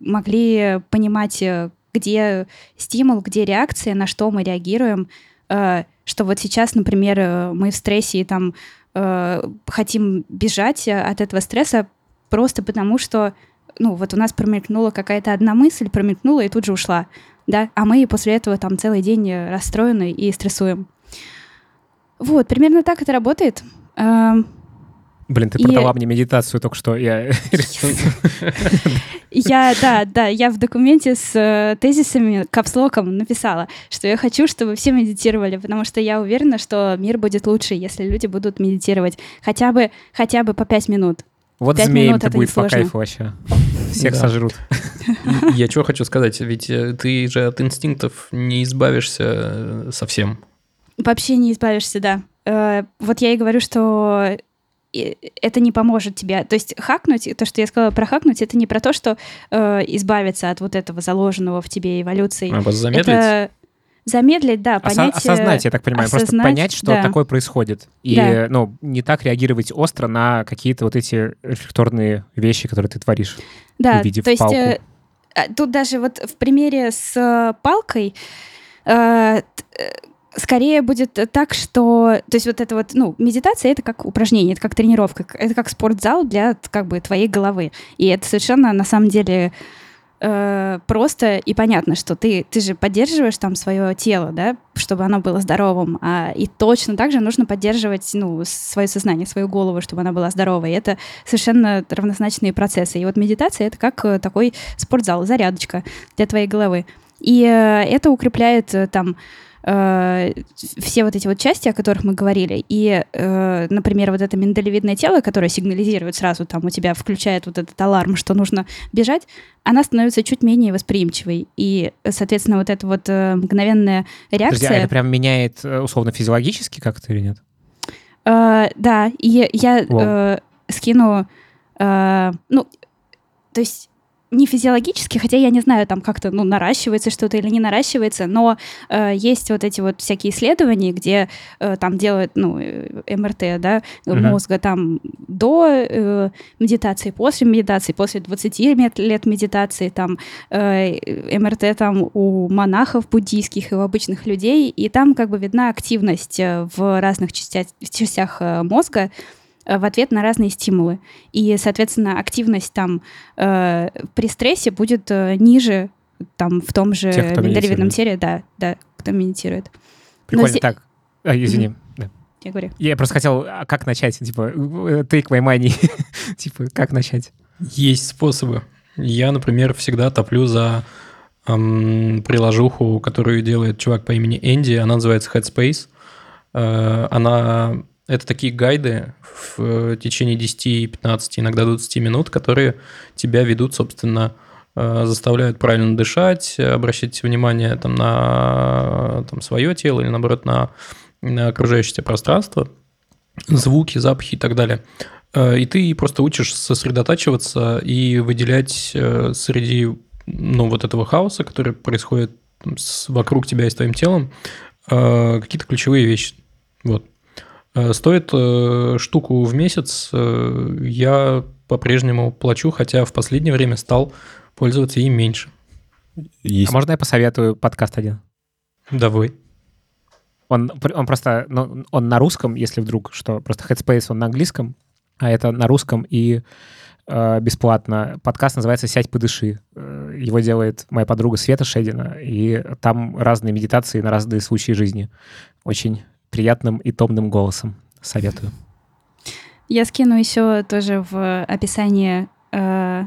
могли понимать, э, где стимул, где реакция, на что мы реагируем, э, что вот сейчас, например, э, мы в стрессе и там э, хотим бежать э, от этого стресса просто потому, что ну, вот у нас промелькнула какая-то одна мысль, промелькнула и тут же ушла, да, а мы после этого там целый день расстроены и стрессуем. Вот, примерно так это работает. Эм, Блин, ты И- продала мне медитацию только что. Я Я, да, да, я в документе с э, тезисами капслоком написала, что я хочу, чтобы все медитировали, потому что я уверена, что мир будет лучше, если люди будут медитировать хотя бы, хотя бы по пять минут. Вот Пять змеям минут это будет по кайфу вообще. Всех Да. сожрут. Я что хочу сказать, ведь э, ты же от инстинктов не избавишься э, совсем. Вообще не избавишься, да. Э, Вот я и говорю, что и это не поможет тебе. То есть хакнуть, то, что я сказала про хакнуть, это не про то, что э, избавиться от вот этого заложенного в тебе эволюции. А замедлить? Это замедлить, да, Осо- понять... э, осознать, я так понимаю, просто осознать, понять, что да. такое происходит. И, Да. ну, не так реагировать остро на какие-то вот эти рефлекторные вещи, которые ты творишь. Да, увидев то есть палку. э, а, тут даже вот в примере с э, палкой э, э, скорее будет так, что, то есть вот это вот, ну, медитация это как упражнение, это как тренировка, это как спортзал для как бы твоей головы, и это совершенно на самом деле э, просто и понятно, что ты, ты же поддерживаешь там свое тело, да, чтобы оно было здоровым, а, и точно так же нужно поддерживать, ну, свое сознание, свою голову, чтобы она была здоровой. И это совершенно равнозначные процессы. И вот медитация — это как э, такой спортзал, зарядочка для твоей головы. И э, это укрепляет э, там э, все вот эти вот части, о которых мы говорили, и, э, например, вот это миндалевидное тело, которое сигнализирует сразу, там у тебя включает вот этот аларм, что нужно бежать, она становится чуть менее восприимчивой. И, соответственно, вот эта вот э, мгновенная реакция... Подожди, а это прям меняет э, условно физиологически как-то или нет? Э, да, и я э, скину... Э, ну, то есть не физиологически, хотя я не знаю, там как-то ну, наращивается что-то или не наращивается, но э, есть вот эти вот всякие исследования, где э, там делают ну, э, МРТ да, uh-huh. мозга там до э, медитации, после медитации, после 20 лет медитации, там э, МРТ там у монахов буддийских и у обычных людей, и там как бы видна активность э, в разных частях, частях э, мозга, в ответ на разные стимулы. И, соответственно, активность там э, при стрессе будет э, ниже там в том же миндалевидном теле, да, да, кто медитирует. Прикольно, Но так, а, извини. Mm-hmm. Да. Я говорю. Я просто хотел, а как начать? Типа, take my money. типа, как начать? Есть способы. Я, например, всегда топлю за эм, приложуху, которую делает чувак по имени Энди. Она называется Headspace. Э, она это такие гайды в э, течение 10, 15, иногда 20 минут, которые тебя ведут, собственно, э, заставляют правильно дышать, обращать внимание там, на там, свое тело или, наоборот, на, на окружающее пространство, звуки, запахи и так далее. Э, и ты просто учишь сосредотачиваться и выделять среди ну, вот этого хаоса, который происходит вокруг тебя и с твоим телом, какие-то ключевые вещи. Вот. Э, стоит э, штуку в месяц, э, я по-прежнему плачу, хотя в последнее время стал пользоваться им меньше. Есть. А можно я посоветую подкаст один? Давай. Он, он просто, ну, он на русском, если вдруг, что просто Headspace, он на английском, а это на русском и э, бесплатно. Подкаст называется «Сядь, подыши». Его делает моя подруга Света Шедина, и там разные медитации на разные случаи жизни. Очень приятным и томным голосом. Советую. Я скину еще тоже в описании э,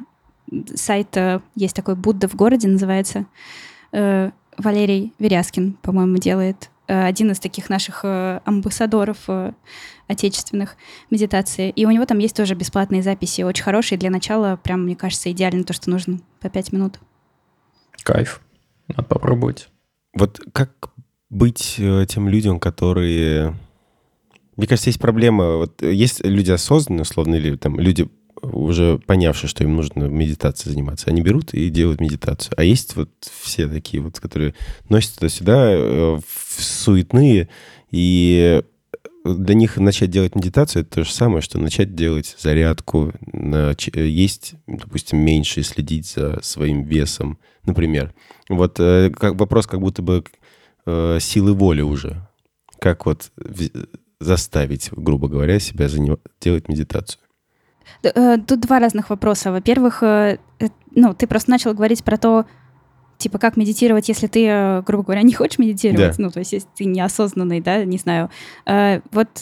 сайта, есть такой Будда в городе, называется. Э, Валерий Веряскин, по-моему, делает. Э, один из таких наших э, амбассадоров э, отечественных медитаций. И у него там есть тоже бесплатные записи, очень хорошие. Для начала, прям, мне кажется, идеально то, что нужно по пять минут. Кайф. Надо попробовать. Вот как быть э, тем людям, которые... Мне кажется, есть проблема. Вот есть люди осознанные, условно, или там люди уже понявшие, что им нужно медитацией заниматься, они берут и делают медитацию. А есть вот все такие вот, которые носят туда-сюда, э, суетные, и для них начать делать медитацию это то же самое, что начать делать зарядку, есть, допустим, меньше и следить за своим весом, например. Вот э, как вопрос как будто бы э, силы воли уже. Как вот заставить, грубо говоря, себя делать медитацию? Э, тут два разных вопроса. Во-первых, э, э, ну, ты просто начал говорить про то, типа, как медитировать, если ты, грубо говоря, не хочешь медитировать, да. ну, то есть, если ты неосознанный, да, не знаю. Вот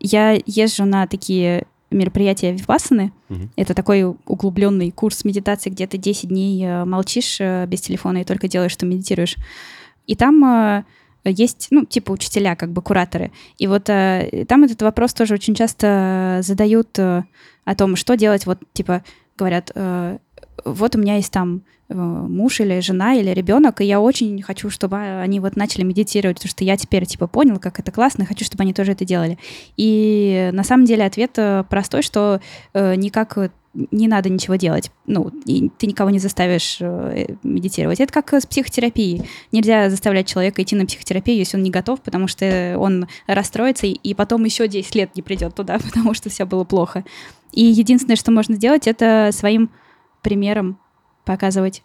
я езжу на такие мероприятия випассаны. Угу. Это такой углубленный курс медитации, где ты 10 дней молчишь без телефона и только делаешь, что медитируешь. И там э, есть, ну, типа учителя, как бы кураторы. И вот э, там этот вопрос тоже очень часто задают э, о том, что делать, вот, типа, говорят, вот у меня есть там муж или жена или ребенок, и я очень хочу, чтобы они вот начали медитировать, потому что я теперь типа понял, как это классно, хочу, чтобы они тоже это делали. И на самом деле ответ простой, что никак не надо ничего делать. Ну, и ты никого не заставишь э, медитировать. Это как с психотерапией. Нельзя заставлять человека идти на психотерапию, если он не готов, потому что он расстроится, и, потом еще 10 лет не придет туда, потому что все было плохо. И единственное, что можно сделать, это своим примером показывать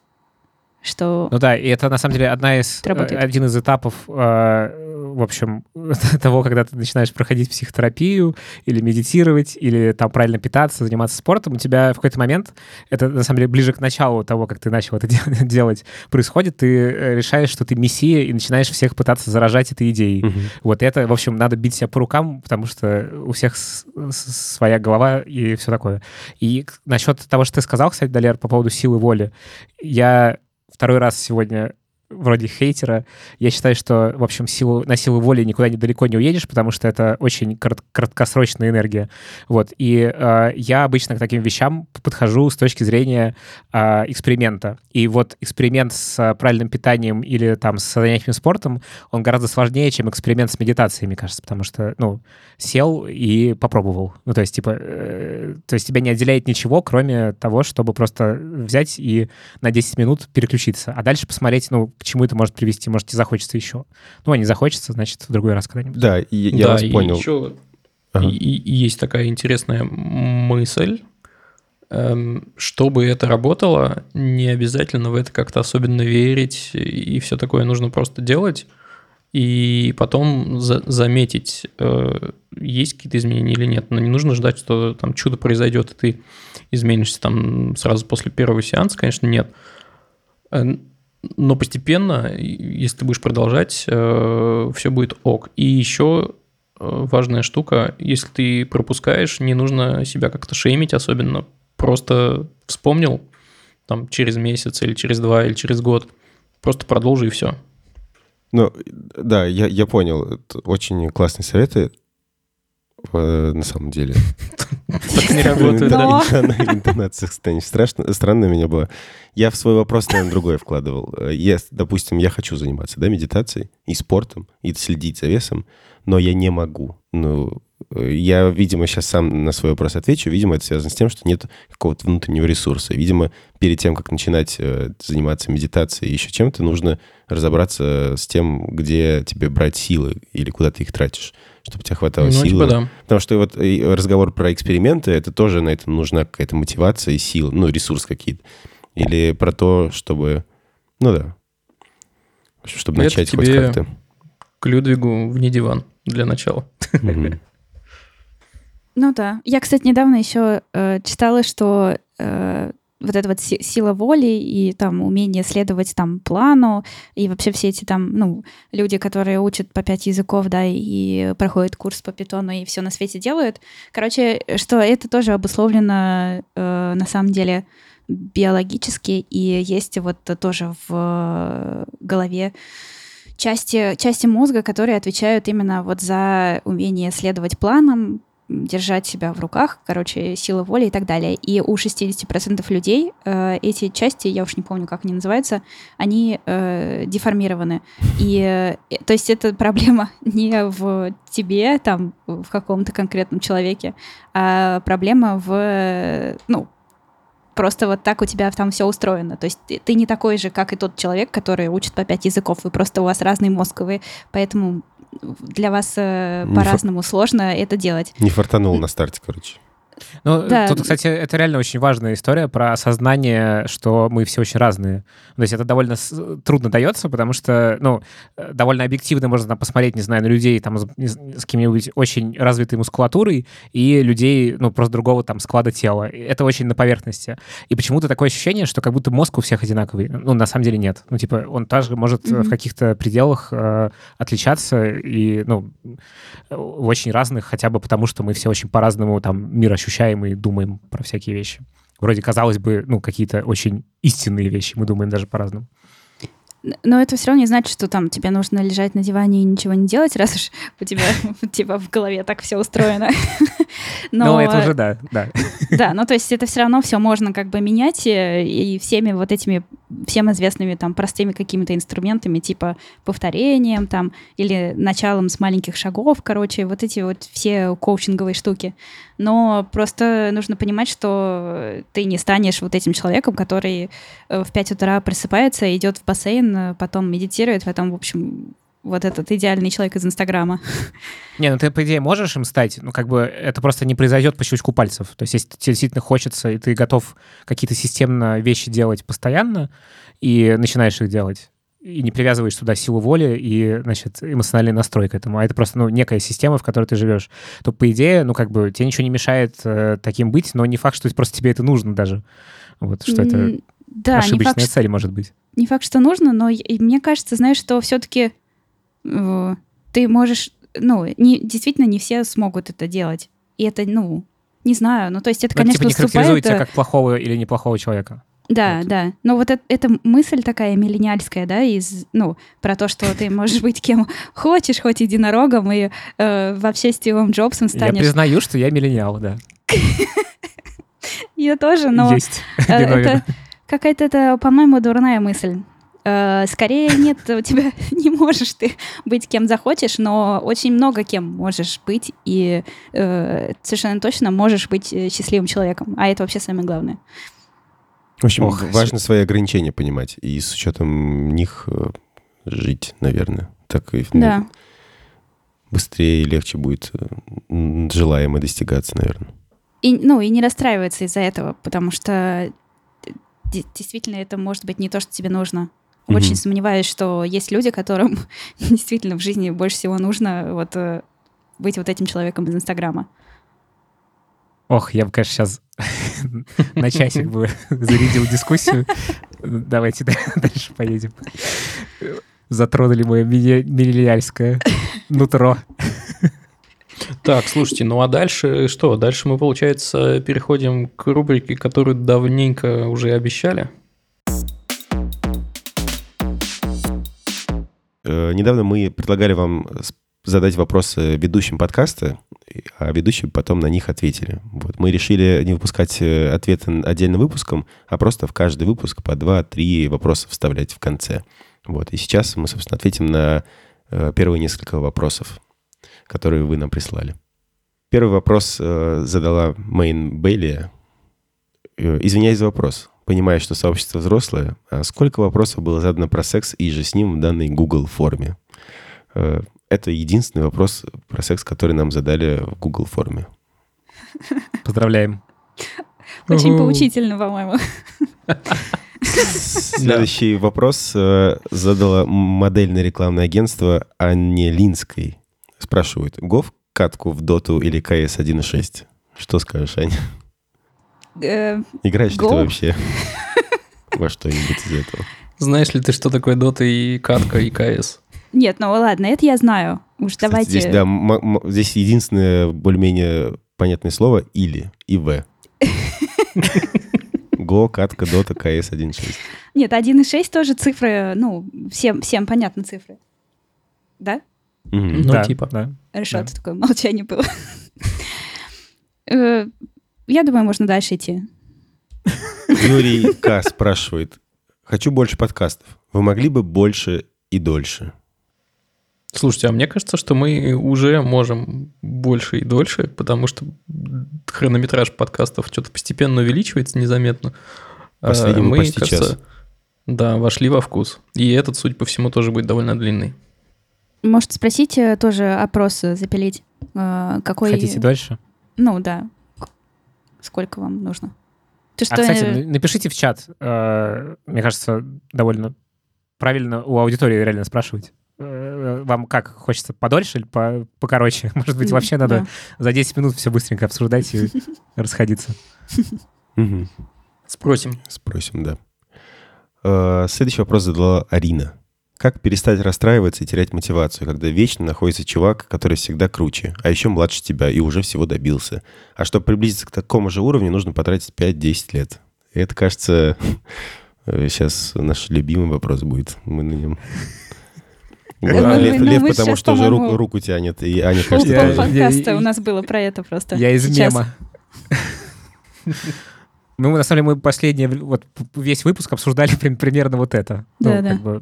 что... Ну да, и это на самом деле одна из, э, работает. один из этапов, э, в общем, того, когда ты начинаешь проходить психотерапию или медитировать, или там правильно питаться, заниматься спортом, у тебя в какой-то момент, это на самом деле ближе к началу того, как ты начал это делать, происходит, ты э, решаешь, что ты мессия, и начинаешь всех пытаться заражать этой идеей. Угу. Вот это, в общем, надо бить себя по рукам, потому что у всех своя голова и все такое. И насчет того, что ты сказал, кстати, Далер, по поводу силы воли, я второй раз сегодня вроде хейтера. Я считаю, что, в общем, силу, на силу воли никуда недалеко не уедешь, потому что это очень корот, краткосрочная энергия. Вот. И э, я обычно к таким вещам подхожу с точки зрения э, эксперимента. И вот эксперимент с правильным питанием или там с занятием спортом, он гораздо сложнее, чем эксперимент с медитацией, мне кажется, потому что, ну, сел и попробовал. Ну, то есть, типа, э, то есть тебя не отделяет ничего, кроме того, чтобы просто взять и на 10 минут переключиться. А дальше посмотреть, ну, к чему это может привести. Может, тебе захочется еще. Ну, а не захочется, значит, в другой раз когда-нибудь. Да, и, я да, вас и понял. еще Ага. и- и есть такая интересная мысль. Эм, Чтобы это работало, не обязательно в это как-то особенно верить и все такое. Нужно просто делать и потом за- заметить, э, есть какие-то изменения или нет. Но не нужно ждать, что там чудо произойдет, и ты изменишься там сразу после первого сеанса, конечно, нет. Э, Но постепенно, если ты будешь продолжать, все будет ок. И еще э, важная штука, если ты пропускаешь, не нужно себя как-то шеймить особенно. Просто вспомнил там через месяц или через два или через год. Просто продолжи и все. Ну, да, я, я понял. Это очень классные советы, э, на самом деле. Так не работает, да. Но- Интона- Интонация, кстати, страшно, странная у меня была. Я в свой вопрос, наверное, другое вкладывал. Э, Если, допустим, я хочу заниматься, да, медитацией и спортом, и следить за весом, но я не могу. Ну, э, я, видимо, сейчас сам на свой вопрос отвечу. Видимо, это связано с тем, что нет какого-то внутреннего ресурса. Видимо, перед тем, как начинать э, заниматься медитацией и еще чем-то, нужно разобраться с тем, где тебе брать силы или куда ты их тратишь, чтобы тебя хватало Ну, силы. типа да. Потому что вот разговор про эксперименты, это тоже на это нужна какая-то мотивация и сила, ну, ресурс какие-то. Или про то, чтобы... Ну да. В общем, Чтобы Это начать хоть тебе- как-то. К Людвигу вне диван для начала. Ну да. Я, кстати, недавно еще э, читала, что э, вот эта вот си- сила воли и там умение следовать там плану и вообще все эти там, ну, люди, которые учат по пять языков, да, и проходят курс по питону и все на свете делают. Короче, что это тоже обусловлено э, на самом деле биологически, и есть вот тоже в голове части, части мозга, которые отвечают именно вот за умение следовать планам, держать себя в руках, короче, сила воли и так далее. И у 60% людей э, эти части, я уж не помню, как они называются, они э, деформированы. И, э, то есть это проблема не в тебе, там, в каком-то конкретном человеке, а проблема в, ну, просто вот так у тебя там все устроено. То есть ты, ты не такой же, как и тот человек, который учит по пять языков. Вы просто у вас разный мозг, и вы поэтому для вас э, по-разному сложно это делать. Не фартанул на старте, короче. Ну, Да. тут, кстати, это реально очень важная история про осознание, что мы все очень разные. То есть это довольно трудно дается, потому что, ну, э, довольно объективно можно там посмотреть, не знаю, на людей там с, с каким-нибудь очень развитой мускулатурой и людей, ну, просто другого там склада тела. Это очень на поверхности. И почему-то такое ощущение, что как будто мозг у всех одинаковый. Ну, на самом деле нет. Ну, типа, он также может э, в каких-то пределах э, отличаться и, ну, в очень разных, хотя бы потому, что мы все очень по-разному там мир ощущаем и думаем про всякие вещи. Вроде, казалось бы, ну, какие-то очень истинные вещи, мы думаем даже по-разному. Но это все равно не значит, что там тебе нужно лежать на диване и ничего не делать, раз уж у тебя типа в голове так все устроено. Но, Но это уже, да, да. Да, ну то есть это все равно все можно как бы менять э, и всеми вот этими всем известными там простыми какими-то инструментами типа повторением там или началом с маленьких шагов, короче, вот эти вот все коучинговые штуки. Но просто нужно понимать, что ты не станешь вот этим человеком, который э, в 5 утра просыпается, идет в бассейн, э, потом медитирует, потом, в общем, вот этот идеальный человек из Инстаграма. Не, ну ты, по идее, можешь им стать, ну, как бы это просто не произойдет по щелчку пальцев. То есть, если тебе действительно хочется, и ты готов какие-то системно вещи делать постоянно, и начинаешь их делать, и не привязываешь туда силу воли и, значит, эмоциональный настрой к этому, а это просто, ну, некая система, в которой ты живешь, то, по идее, ну, как бы, тебе ничего не мешает э, таким быть, но не факт, что просто тебе это нужно даже. Вот, что это Да, ошибочная факт, цель может быть. не факт, что нужно, но и мне кажется, знаешь, что все-таки ты можешь, ну, не, действительно не все смогут это делать. И это, ну, не знаю, ну, то есть это, Но это, конечно, типа, не характеризует тебя э, как плохого или неплохого человека. Да, Вот. да. Но вот эт- эта мысль такая миллениальская, да, из, ну, про то, что ты можешь быть кем хочешь, хоть единорогом, и э, вообще Стивом Джобсом Я станешь. признаю, что я миллениал, да. Я тоже, но Есть. э, это какая-то, это, по-моему, дурная мысль. Э, Скорее нет, у тебя не можешь ты быть кем захочешь, но очень много кем можешь быть, и э, совершенно точно можешь быть э, счастливым человеком. А это вообще самое главное. В общем, Ох, важно свои ограничения понимать и с учетом них э, жить, наверное. Так и ну, Да. быстрее и легче будет желаемое достигаться, наверное. И, ну, и не расстраиваться из-за этого, потому что де- действительно это может быть не то, что тебе нужно. Мгм. Очень сомневаюсь, что есть люди, которым действительно в жизни больше всего нужно вот э, быть вот этим человеком из Инстаграма. Ох, я бы, конечно, сейчас на часик бы зарядил дискуссию. Давайте да- дальше поедем. Затронули мое миллениальское нутро. Так, слушайте, ну а дальше что? Дальше мы, получается, переходим к рубрике, которую давненько уже обещали. Недавно мы предлагали вам задать вопросы ведущим подкаста, а ведущие потом на них ответили. Вот. Мы решили не выпускать э, ответы отдельным выпуском, а просто в каждый выпуск по два-три вопроса вставлять в конце. Вот. И сейчас мы, собственно, ответим на э, первые несколько вопросов, которые вы нам прислали. Первый вопрос э, задала Мэйн Бейли. Э, Извиняюсь за вопрос. Понимаю, что сообщество взрослое. А сколько вопросов было задано про секс и же с ним в данной Google форме? Э, Это единственный вопрос про секс, который нам задали в Google форме. Поздравляем. Очень поучительно, по-моему. Следующий вопрос э, задало модельное рекламное агентство Анне Линской. Спрашивают, Гов катку в доту или КС 1.6? Что скажешь, Аня? Э, Играешь ли ты Go. вообще во что-нибудь из этого? Знаешь ли ты, что такое Дота и катка и КС? Нет, ну ладно, это я знаю. Уж Кстати, давайте... Здесь, да, м- м- здесь единственное более-менее понятное слово «или» и «в». Го, катка, дота, КС 1.6. Нет, 1,6 тоже цифры, ну, всем, всем понятны цифры. Да? Ну, Да, типа. да. Хорошо, Да. такое молчание было. Я думаю, можно дальше идти. Юрий К. спрашивает. Хочу больше подкастов. Вы могли бы больше и дольше? Слушайте, а мне кажется, что мы уже можем больше и дольше, потому что хронометраж подкастов что-то постепенно увеличивается незаметно. А Последнему мы, почти кажется, час. Да, вошли во вкус. И этот, судя по всему, тоже будет довольно длинный. Может, спросить э, тоже опрос э, запилить? Э, Какой... Хотите дальше? Ну, да. Сколько вам нужно? Ты что, А, кстати, э, напишите в чат. Э, Мне кажется, довольно правильно у аудитории реально спрашивать. Э, Вам как, хочется подольше или по- покороче? Может быть, вообще надо да. за 10 минут все быстренько обсуждать и расходиться. Спросим. Спросим, да. Следующий вопрос задала Арина. Как перестать расстраиваться и терять мотивацию, когда вечно находится чувак, который всегда круче, а еще младше тебя и уже всего добился? А чтобы приблизиться к такому же уровню, нужно потратить 5-10 лет. И это, кажется, сейчас наш любимый вопрос будет. Мы на нем... мы- Лев, ну, Лев, мы потому что уже руку, руку тянет, и Аня, кажется, Я- тоже. подкаста я- у нас было про это просто. Я из мема. Ну, на самом деле, мы последний, вот весь выпуск обсуждали прим- примерно вот это. Ну, Да-да.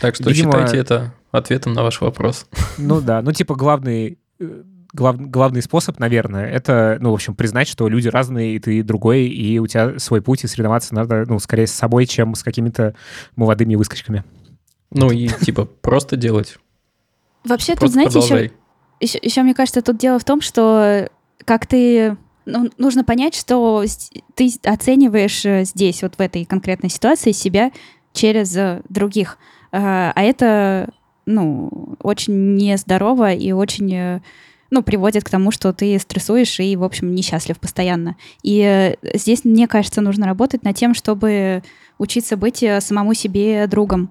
Так что Видимо- считайте это ответом на ваш вопрос. Ну да, ну типа главный, э, глав- главный способ, наверное, это, ну, в общем, признать, что люди разные, и ты другой, и у тебя свой путь, и соревноваться надо, ну, скорее с собой, чем с какими-то молодыми выскочками. Ну и типа просто делать. Вообще, тут, знаете, еще, еще, еще, мне кажется, тут дело в том, что как ты... ну, нужно понять, что ты оцениваешь э, здесь, вот в этой конкретной ситуации, себя через э, других. А а это, ну, очень нездорово и очень, э, ну, приводит к тому, что ты стрессуешь и, в общем, несчастлив постоянно. И э, здесь, мне кажется, нужно работать над тем, чтобы учиться быть э, самому себе другом.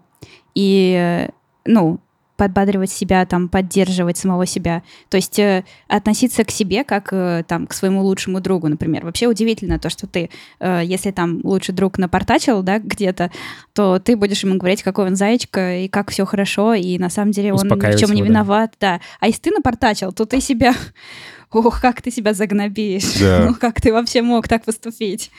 И, э, ну, подбадривать себя, там, поддерживать самого себя. То есть э, относиться к себе как э, там к своему лучшему другу, например. Вообще удивительно то, что ты, э, если там лучший друг напортачил, да, где-то, то ты будешь ему говорить, какой он зайчка и как все хорошо, и на самом деле он ни в чем не виноват, да. да. А если ты напортачил, то ты себя ох, как ты себя загнобишь, да. ну как ты вообще мог так поступить?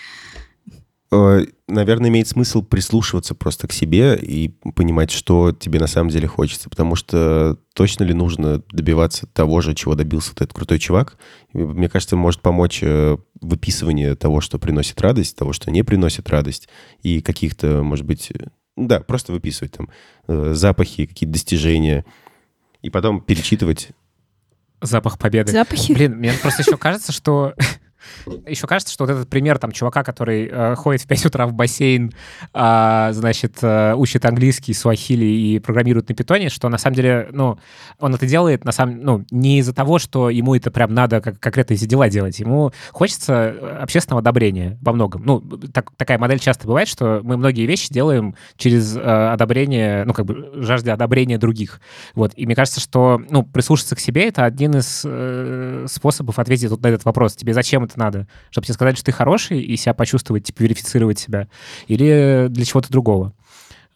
Э, наверное, имеет смысл прислушиваться просто к себе и понимать, что тебе на самом деле хочется, потому что точно ли нужно добиваться того же, чего добился этот крутой чувак. Мне кажется, может помочь э, выписывание того, что приносит радость, того, что не приносит радость, и каких-то, может быть, да, просто выписывать там э, запахи, какие-то достижения, и потом перечитывать Запах победы. Запахи. Блин, мне просто еще кажется, что еще кажется, что вот этот пример там чувака, который э, ходит в 5 утра в бассейн, э, значит, э, учит английский, суахили и программирует на питоне, что на самом деле, ну, он это делает, на самом, ну, не из-за того, что ему это прям надо как, конкретно эти дела делать. Ему хочется э, общественного одобрения во многом. Ну, так, такая модель часто бывает, что мы многие вещи делаем через э, одобрение, ну, как бы жажде одобрения других. Вот. И мне кажется, что, ну, прислушаться к себе — это один из э, способов ответить вот на этот вопрос. Тебе зачем это надо? Чтобы тебе сказать, что ты хороший и себя почувствовать, типа, верифицировать себя? Или для чего-то другого?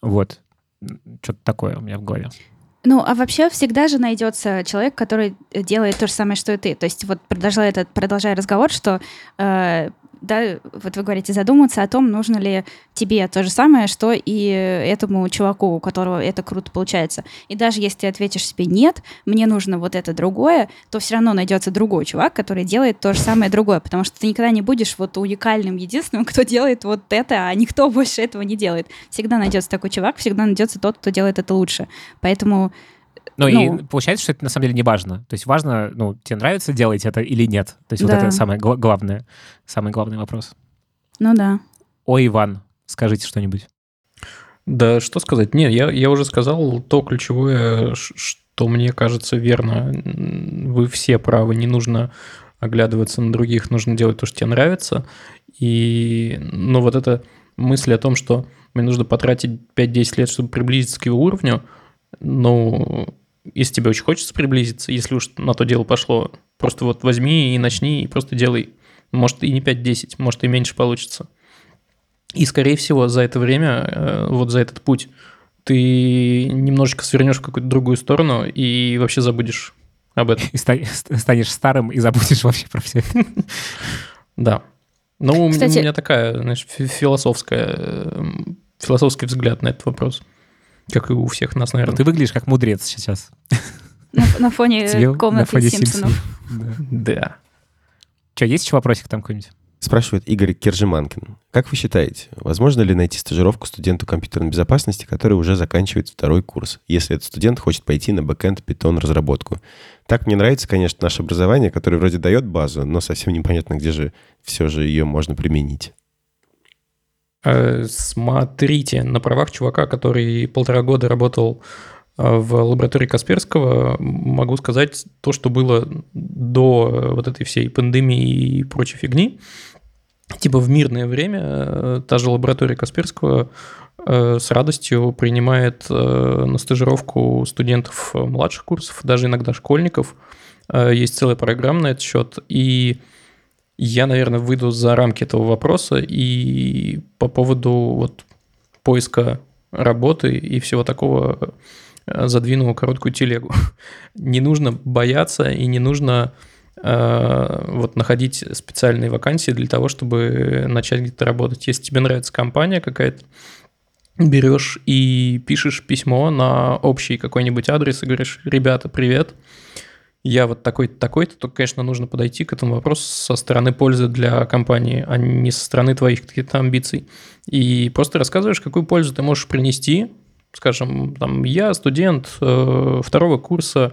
Вот. Что-то такое у меня в голове. Ну, а вообще всегда же найдется человек, который делает то же самое, что и ты. То есть вот продолжая, этот, продолжая разговор, что э, да, вот вы говорите, задуматься о том, нужно ли тебе то же самое, что и этому чуваку, у которого это круто получается. И даже если ты ответишь себе «нет, мне нужно вот это другое», то все равно найдется другой чувак, который делает то же самое другое, потому что ты никогда не будешь вот уникальным, единственным, кто делает вот это, а никто больше этого не делает. Всегда найдется такой чувак, всегда найдется тот, кто делает это лучше. Поэтому ну, ну, и получается, что это на самом деле не важно. То есть важно, ну, тебе нравится делать это или нет. То есть да. вот это самое главное, самый главный вопрос. Ну да. О, Иван, скажите что-нибудь. Да, что сказать? Нет, я, я уже сказал то ключевое, что мне кажется верно. Вы все правы, не нужно оглядываться на других, нужно делать то, что тебе нравится. И, ну, вот эта мысль о том, что мне нужно потратить 5-10 лет, чтобы приблизиться к его уровню, ну, если тебе очень хочется приблизиться, если уж на то дело пошло, просто вот возьми и начни, и просто делай. Может, и не 5-10, может, и меньше получится. И, скорее всего, за это время, э, вот за этот путь, ты немножечко свернешь в какую-то другую сторону и вообще забудешь об этом. И станешь старым и забудешь вообще про все это. Да. Ну, у меня такая, знаешь, философская, э, философский взгляд на этот вопрос. Как и у всех нас, наверное. Но ты выглядишь как мудрец сейчас. На, на фоне комнаты на фоне Симпсонов. Симпсонов. Да. да. Что, есть еще вопросик там какой-нибудь? Спрашивает Игорь Кержиманкин. Как вы считаете, возможно ли найти стажировку студенту компьютерной безопасности, который уже заканчивает второй курс, если этот студент хочет пойти на бэкэнд питон разработку? Так мне нравится, конечно, наше образование, которое вроде дает базу, но совсем непонятно, где же все же ее можно применить. Э, смотрите, на правах чувака, который полтора года работал э, в лаборатории Касперского, могу сказать то, что было до вот этой всей пандемии и прочей фигни. Типа в мирное время э, та же лаборатория Касперского с радостью принимает на стажировку студентов младших курсов, даже иногда школьников. Есть целая программа на этот счет. И я, наверное, выйду за рамки этого вопроса и по поводу вот поиска работы и всего такого э, задвину короткую телегу. не нужно бояться и не нужно э, вот находить специальные вакансии для того, чтобы начать где-то работать. Если тебе нравится компания какая-то, берешь и пишешь письмо на общий какой-нибудь адрес и говоришь, ребята, привет, я вот такой-то, такой-то, то, конечно, нужно подойти к этому вопросу со стороны пользы для компании, а не со стороны твоих каких-то амбиций. И просто рассказываешь, какую пользу ты можешь принести. Скажем, там, я студент э, второго курса,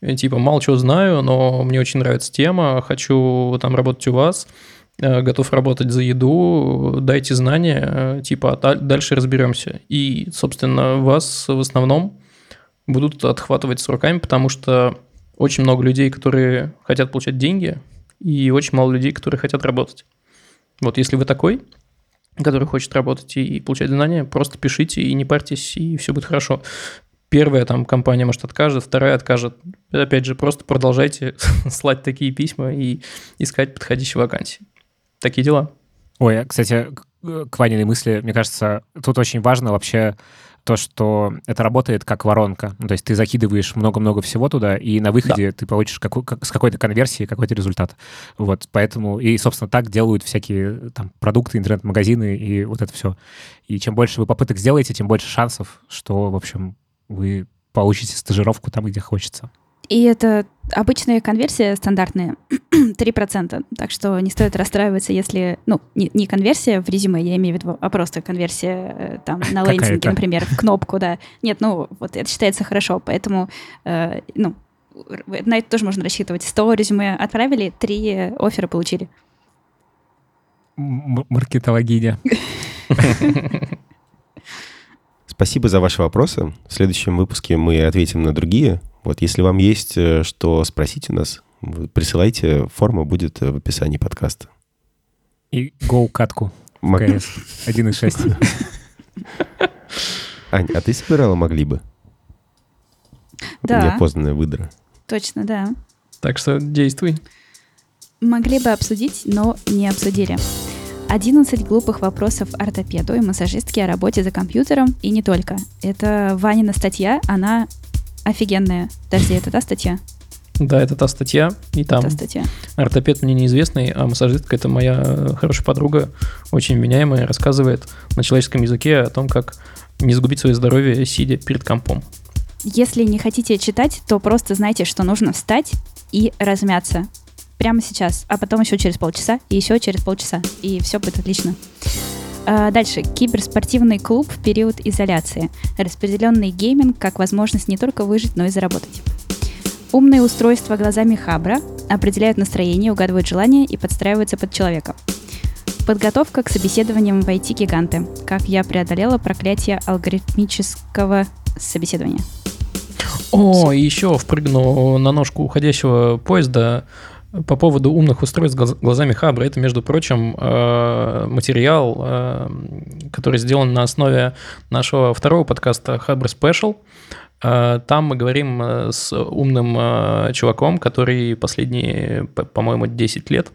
типа, мало чего знаю, но мне очень нравится тема, хочу там работать у вас, э, готов работать за еду, дайте знания, э, типа, а дальше разберемся. И, собственно, вас в основном будут отхватывать с руками, потому что очень много людей, которые хотят получать деньги, и очень мало людей, которые хотят работать. Вот если вы такой, который хочет работать и получать знания, просто пишите и не парьтесь, и все будет хорошо. Первая там компания, может, откажет, вторая откажет. Опять же, просто продолжайте слать такие письма и искать подходящие вакансии. Такие дела. Ой, а, кстати, к Ваниной мысли, мне кажется, тут очень важно вообще то, что это работает как воронка. Ну, то есть ты закидываешь много-много всего туда, и на выходе да. ты получишь какой, как, с какой-то конверсией какой-то результат. Вот, поэтому, и, собственно, так делают всякие там продукты, интернет-магазины и вот это все. И чем больше вы попыток сделаете, тем больше шансов, что, в общем, вы получите стажировку там, где хочется. И это обычная конверсия стандартная 3%. Так что не стоит расстраиваться, если... Ну, не, не конверсия в резюме, я имею в виду, а просто конверсия э, там на лендинге, например, в кнопку, да. Нет, ну, вот это считается хорошо, поэтому, э, ну, на это тоже можно рассчитывать. 100 резюме отправили, 3 оффера получили. Маркетологиня. Спасибо за ваши вопросы. В следующем выпуске мы ответим на другие. Вот если вам есть э, что спросить у нас, присылайте, форма будет э, в описании подкаста. И go катку Мог... КС 1.6. Ань, а ты собирала могли бы? Да. Неопознанная выдра. Точно, да. Так что действуй. Могли бы обсудить, но не обсудили. 11 глупых вопросов ортопеду и массажистке о работе за компьютером и не только. Это Ванина статья, она офигенная. Подожди, это та статья? Да, это та статья, и там та статья. ортопед мне неизвестный, а массажистка это моя э, хорошая подруга, очень меняемая, рассказывает на человеческом языке о том, как не сгубить свое здоровье, сидя перед компом. Если не хотите читать, то просто знайте, что нужно встать и размяться прямо сейчас, а потом еще через полчаса, и еще через полчаса, и все будет отлично. А, дальше. Киберспортивный клуб в период изоляции. Распределенный гейминг как возможность не только выжить, но и заработать. Умные устройства глазами Хабра определяют настроение, угадывают желания и подстраиваются под человека. Подготовка к собеседованиям в IT-гиганты. Как я преодолела проклятие алгоритмического собеседования. О, еще впрыгну на ножку уходящего поезда. По поводу умных устройств глазами Хабра, это, между прочим, э, материал, э, который сделан на основе нашего второго подкаста Хабр Special. Э, там мы говорим с умным чуваком, который последние, по-моему, 10 лет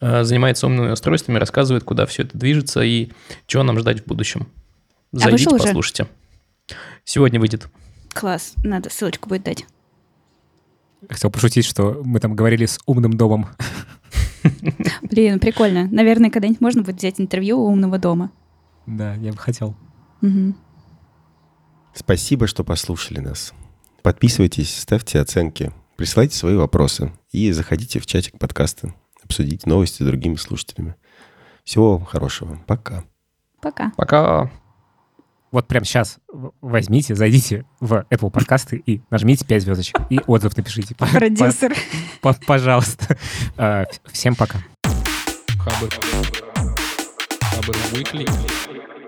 занимается умными устройствами, рассказывает, куда все это движется и чего нам ждать в будущем. А Зайдите, а послушайте. Сегодня выйдет. Класс, надо ссылочку будет дать. Хотел пошутить, что мы там говорили с умным домом. Блин, прикольно. Наверное, когда-нибудь можно будет взять интервью у умного дома. Да, я бы хотел. Угу. Спасибо, что послушали нас. Подписывайтесь, ставьте оценки, присылайте свои вопросы и заходите в чатик подкаста, обсудите новости с другими слушателями. Всего вам хорошего. Пока. Пока. Пока вот прямо сейчас возьмите, зайдите в Apple подкасты и нажмите 5 звездочек и отзыв напишите. Продюсер. Пожалуйста. А, всем пока. Хабр. Хабр Weekly.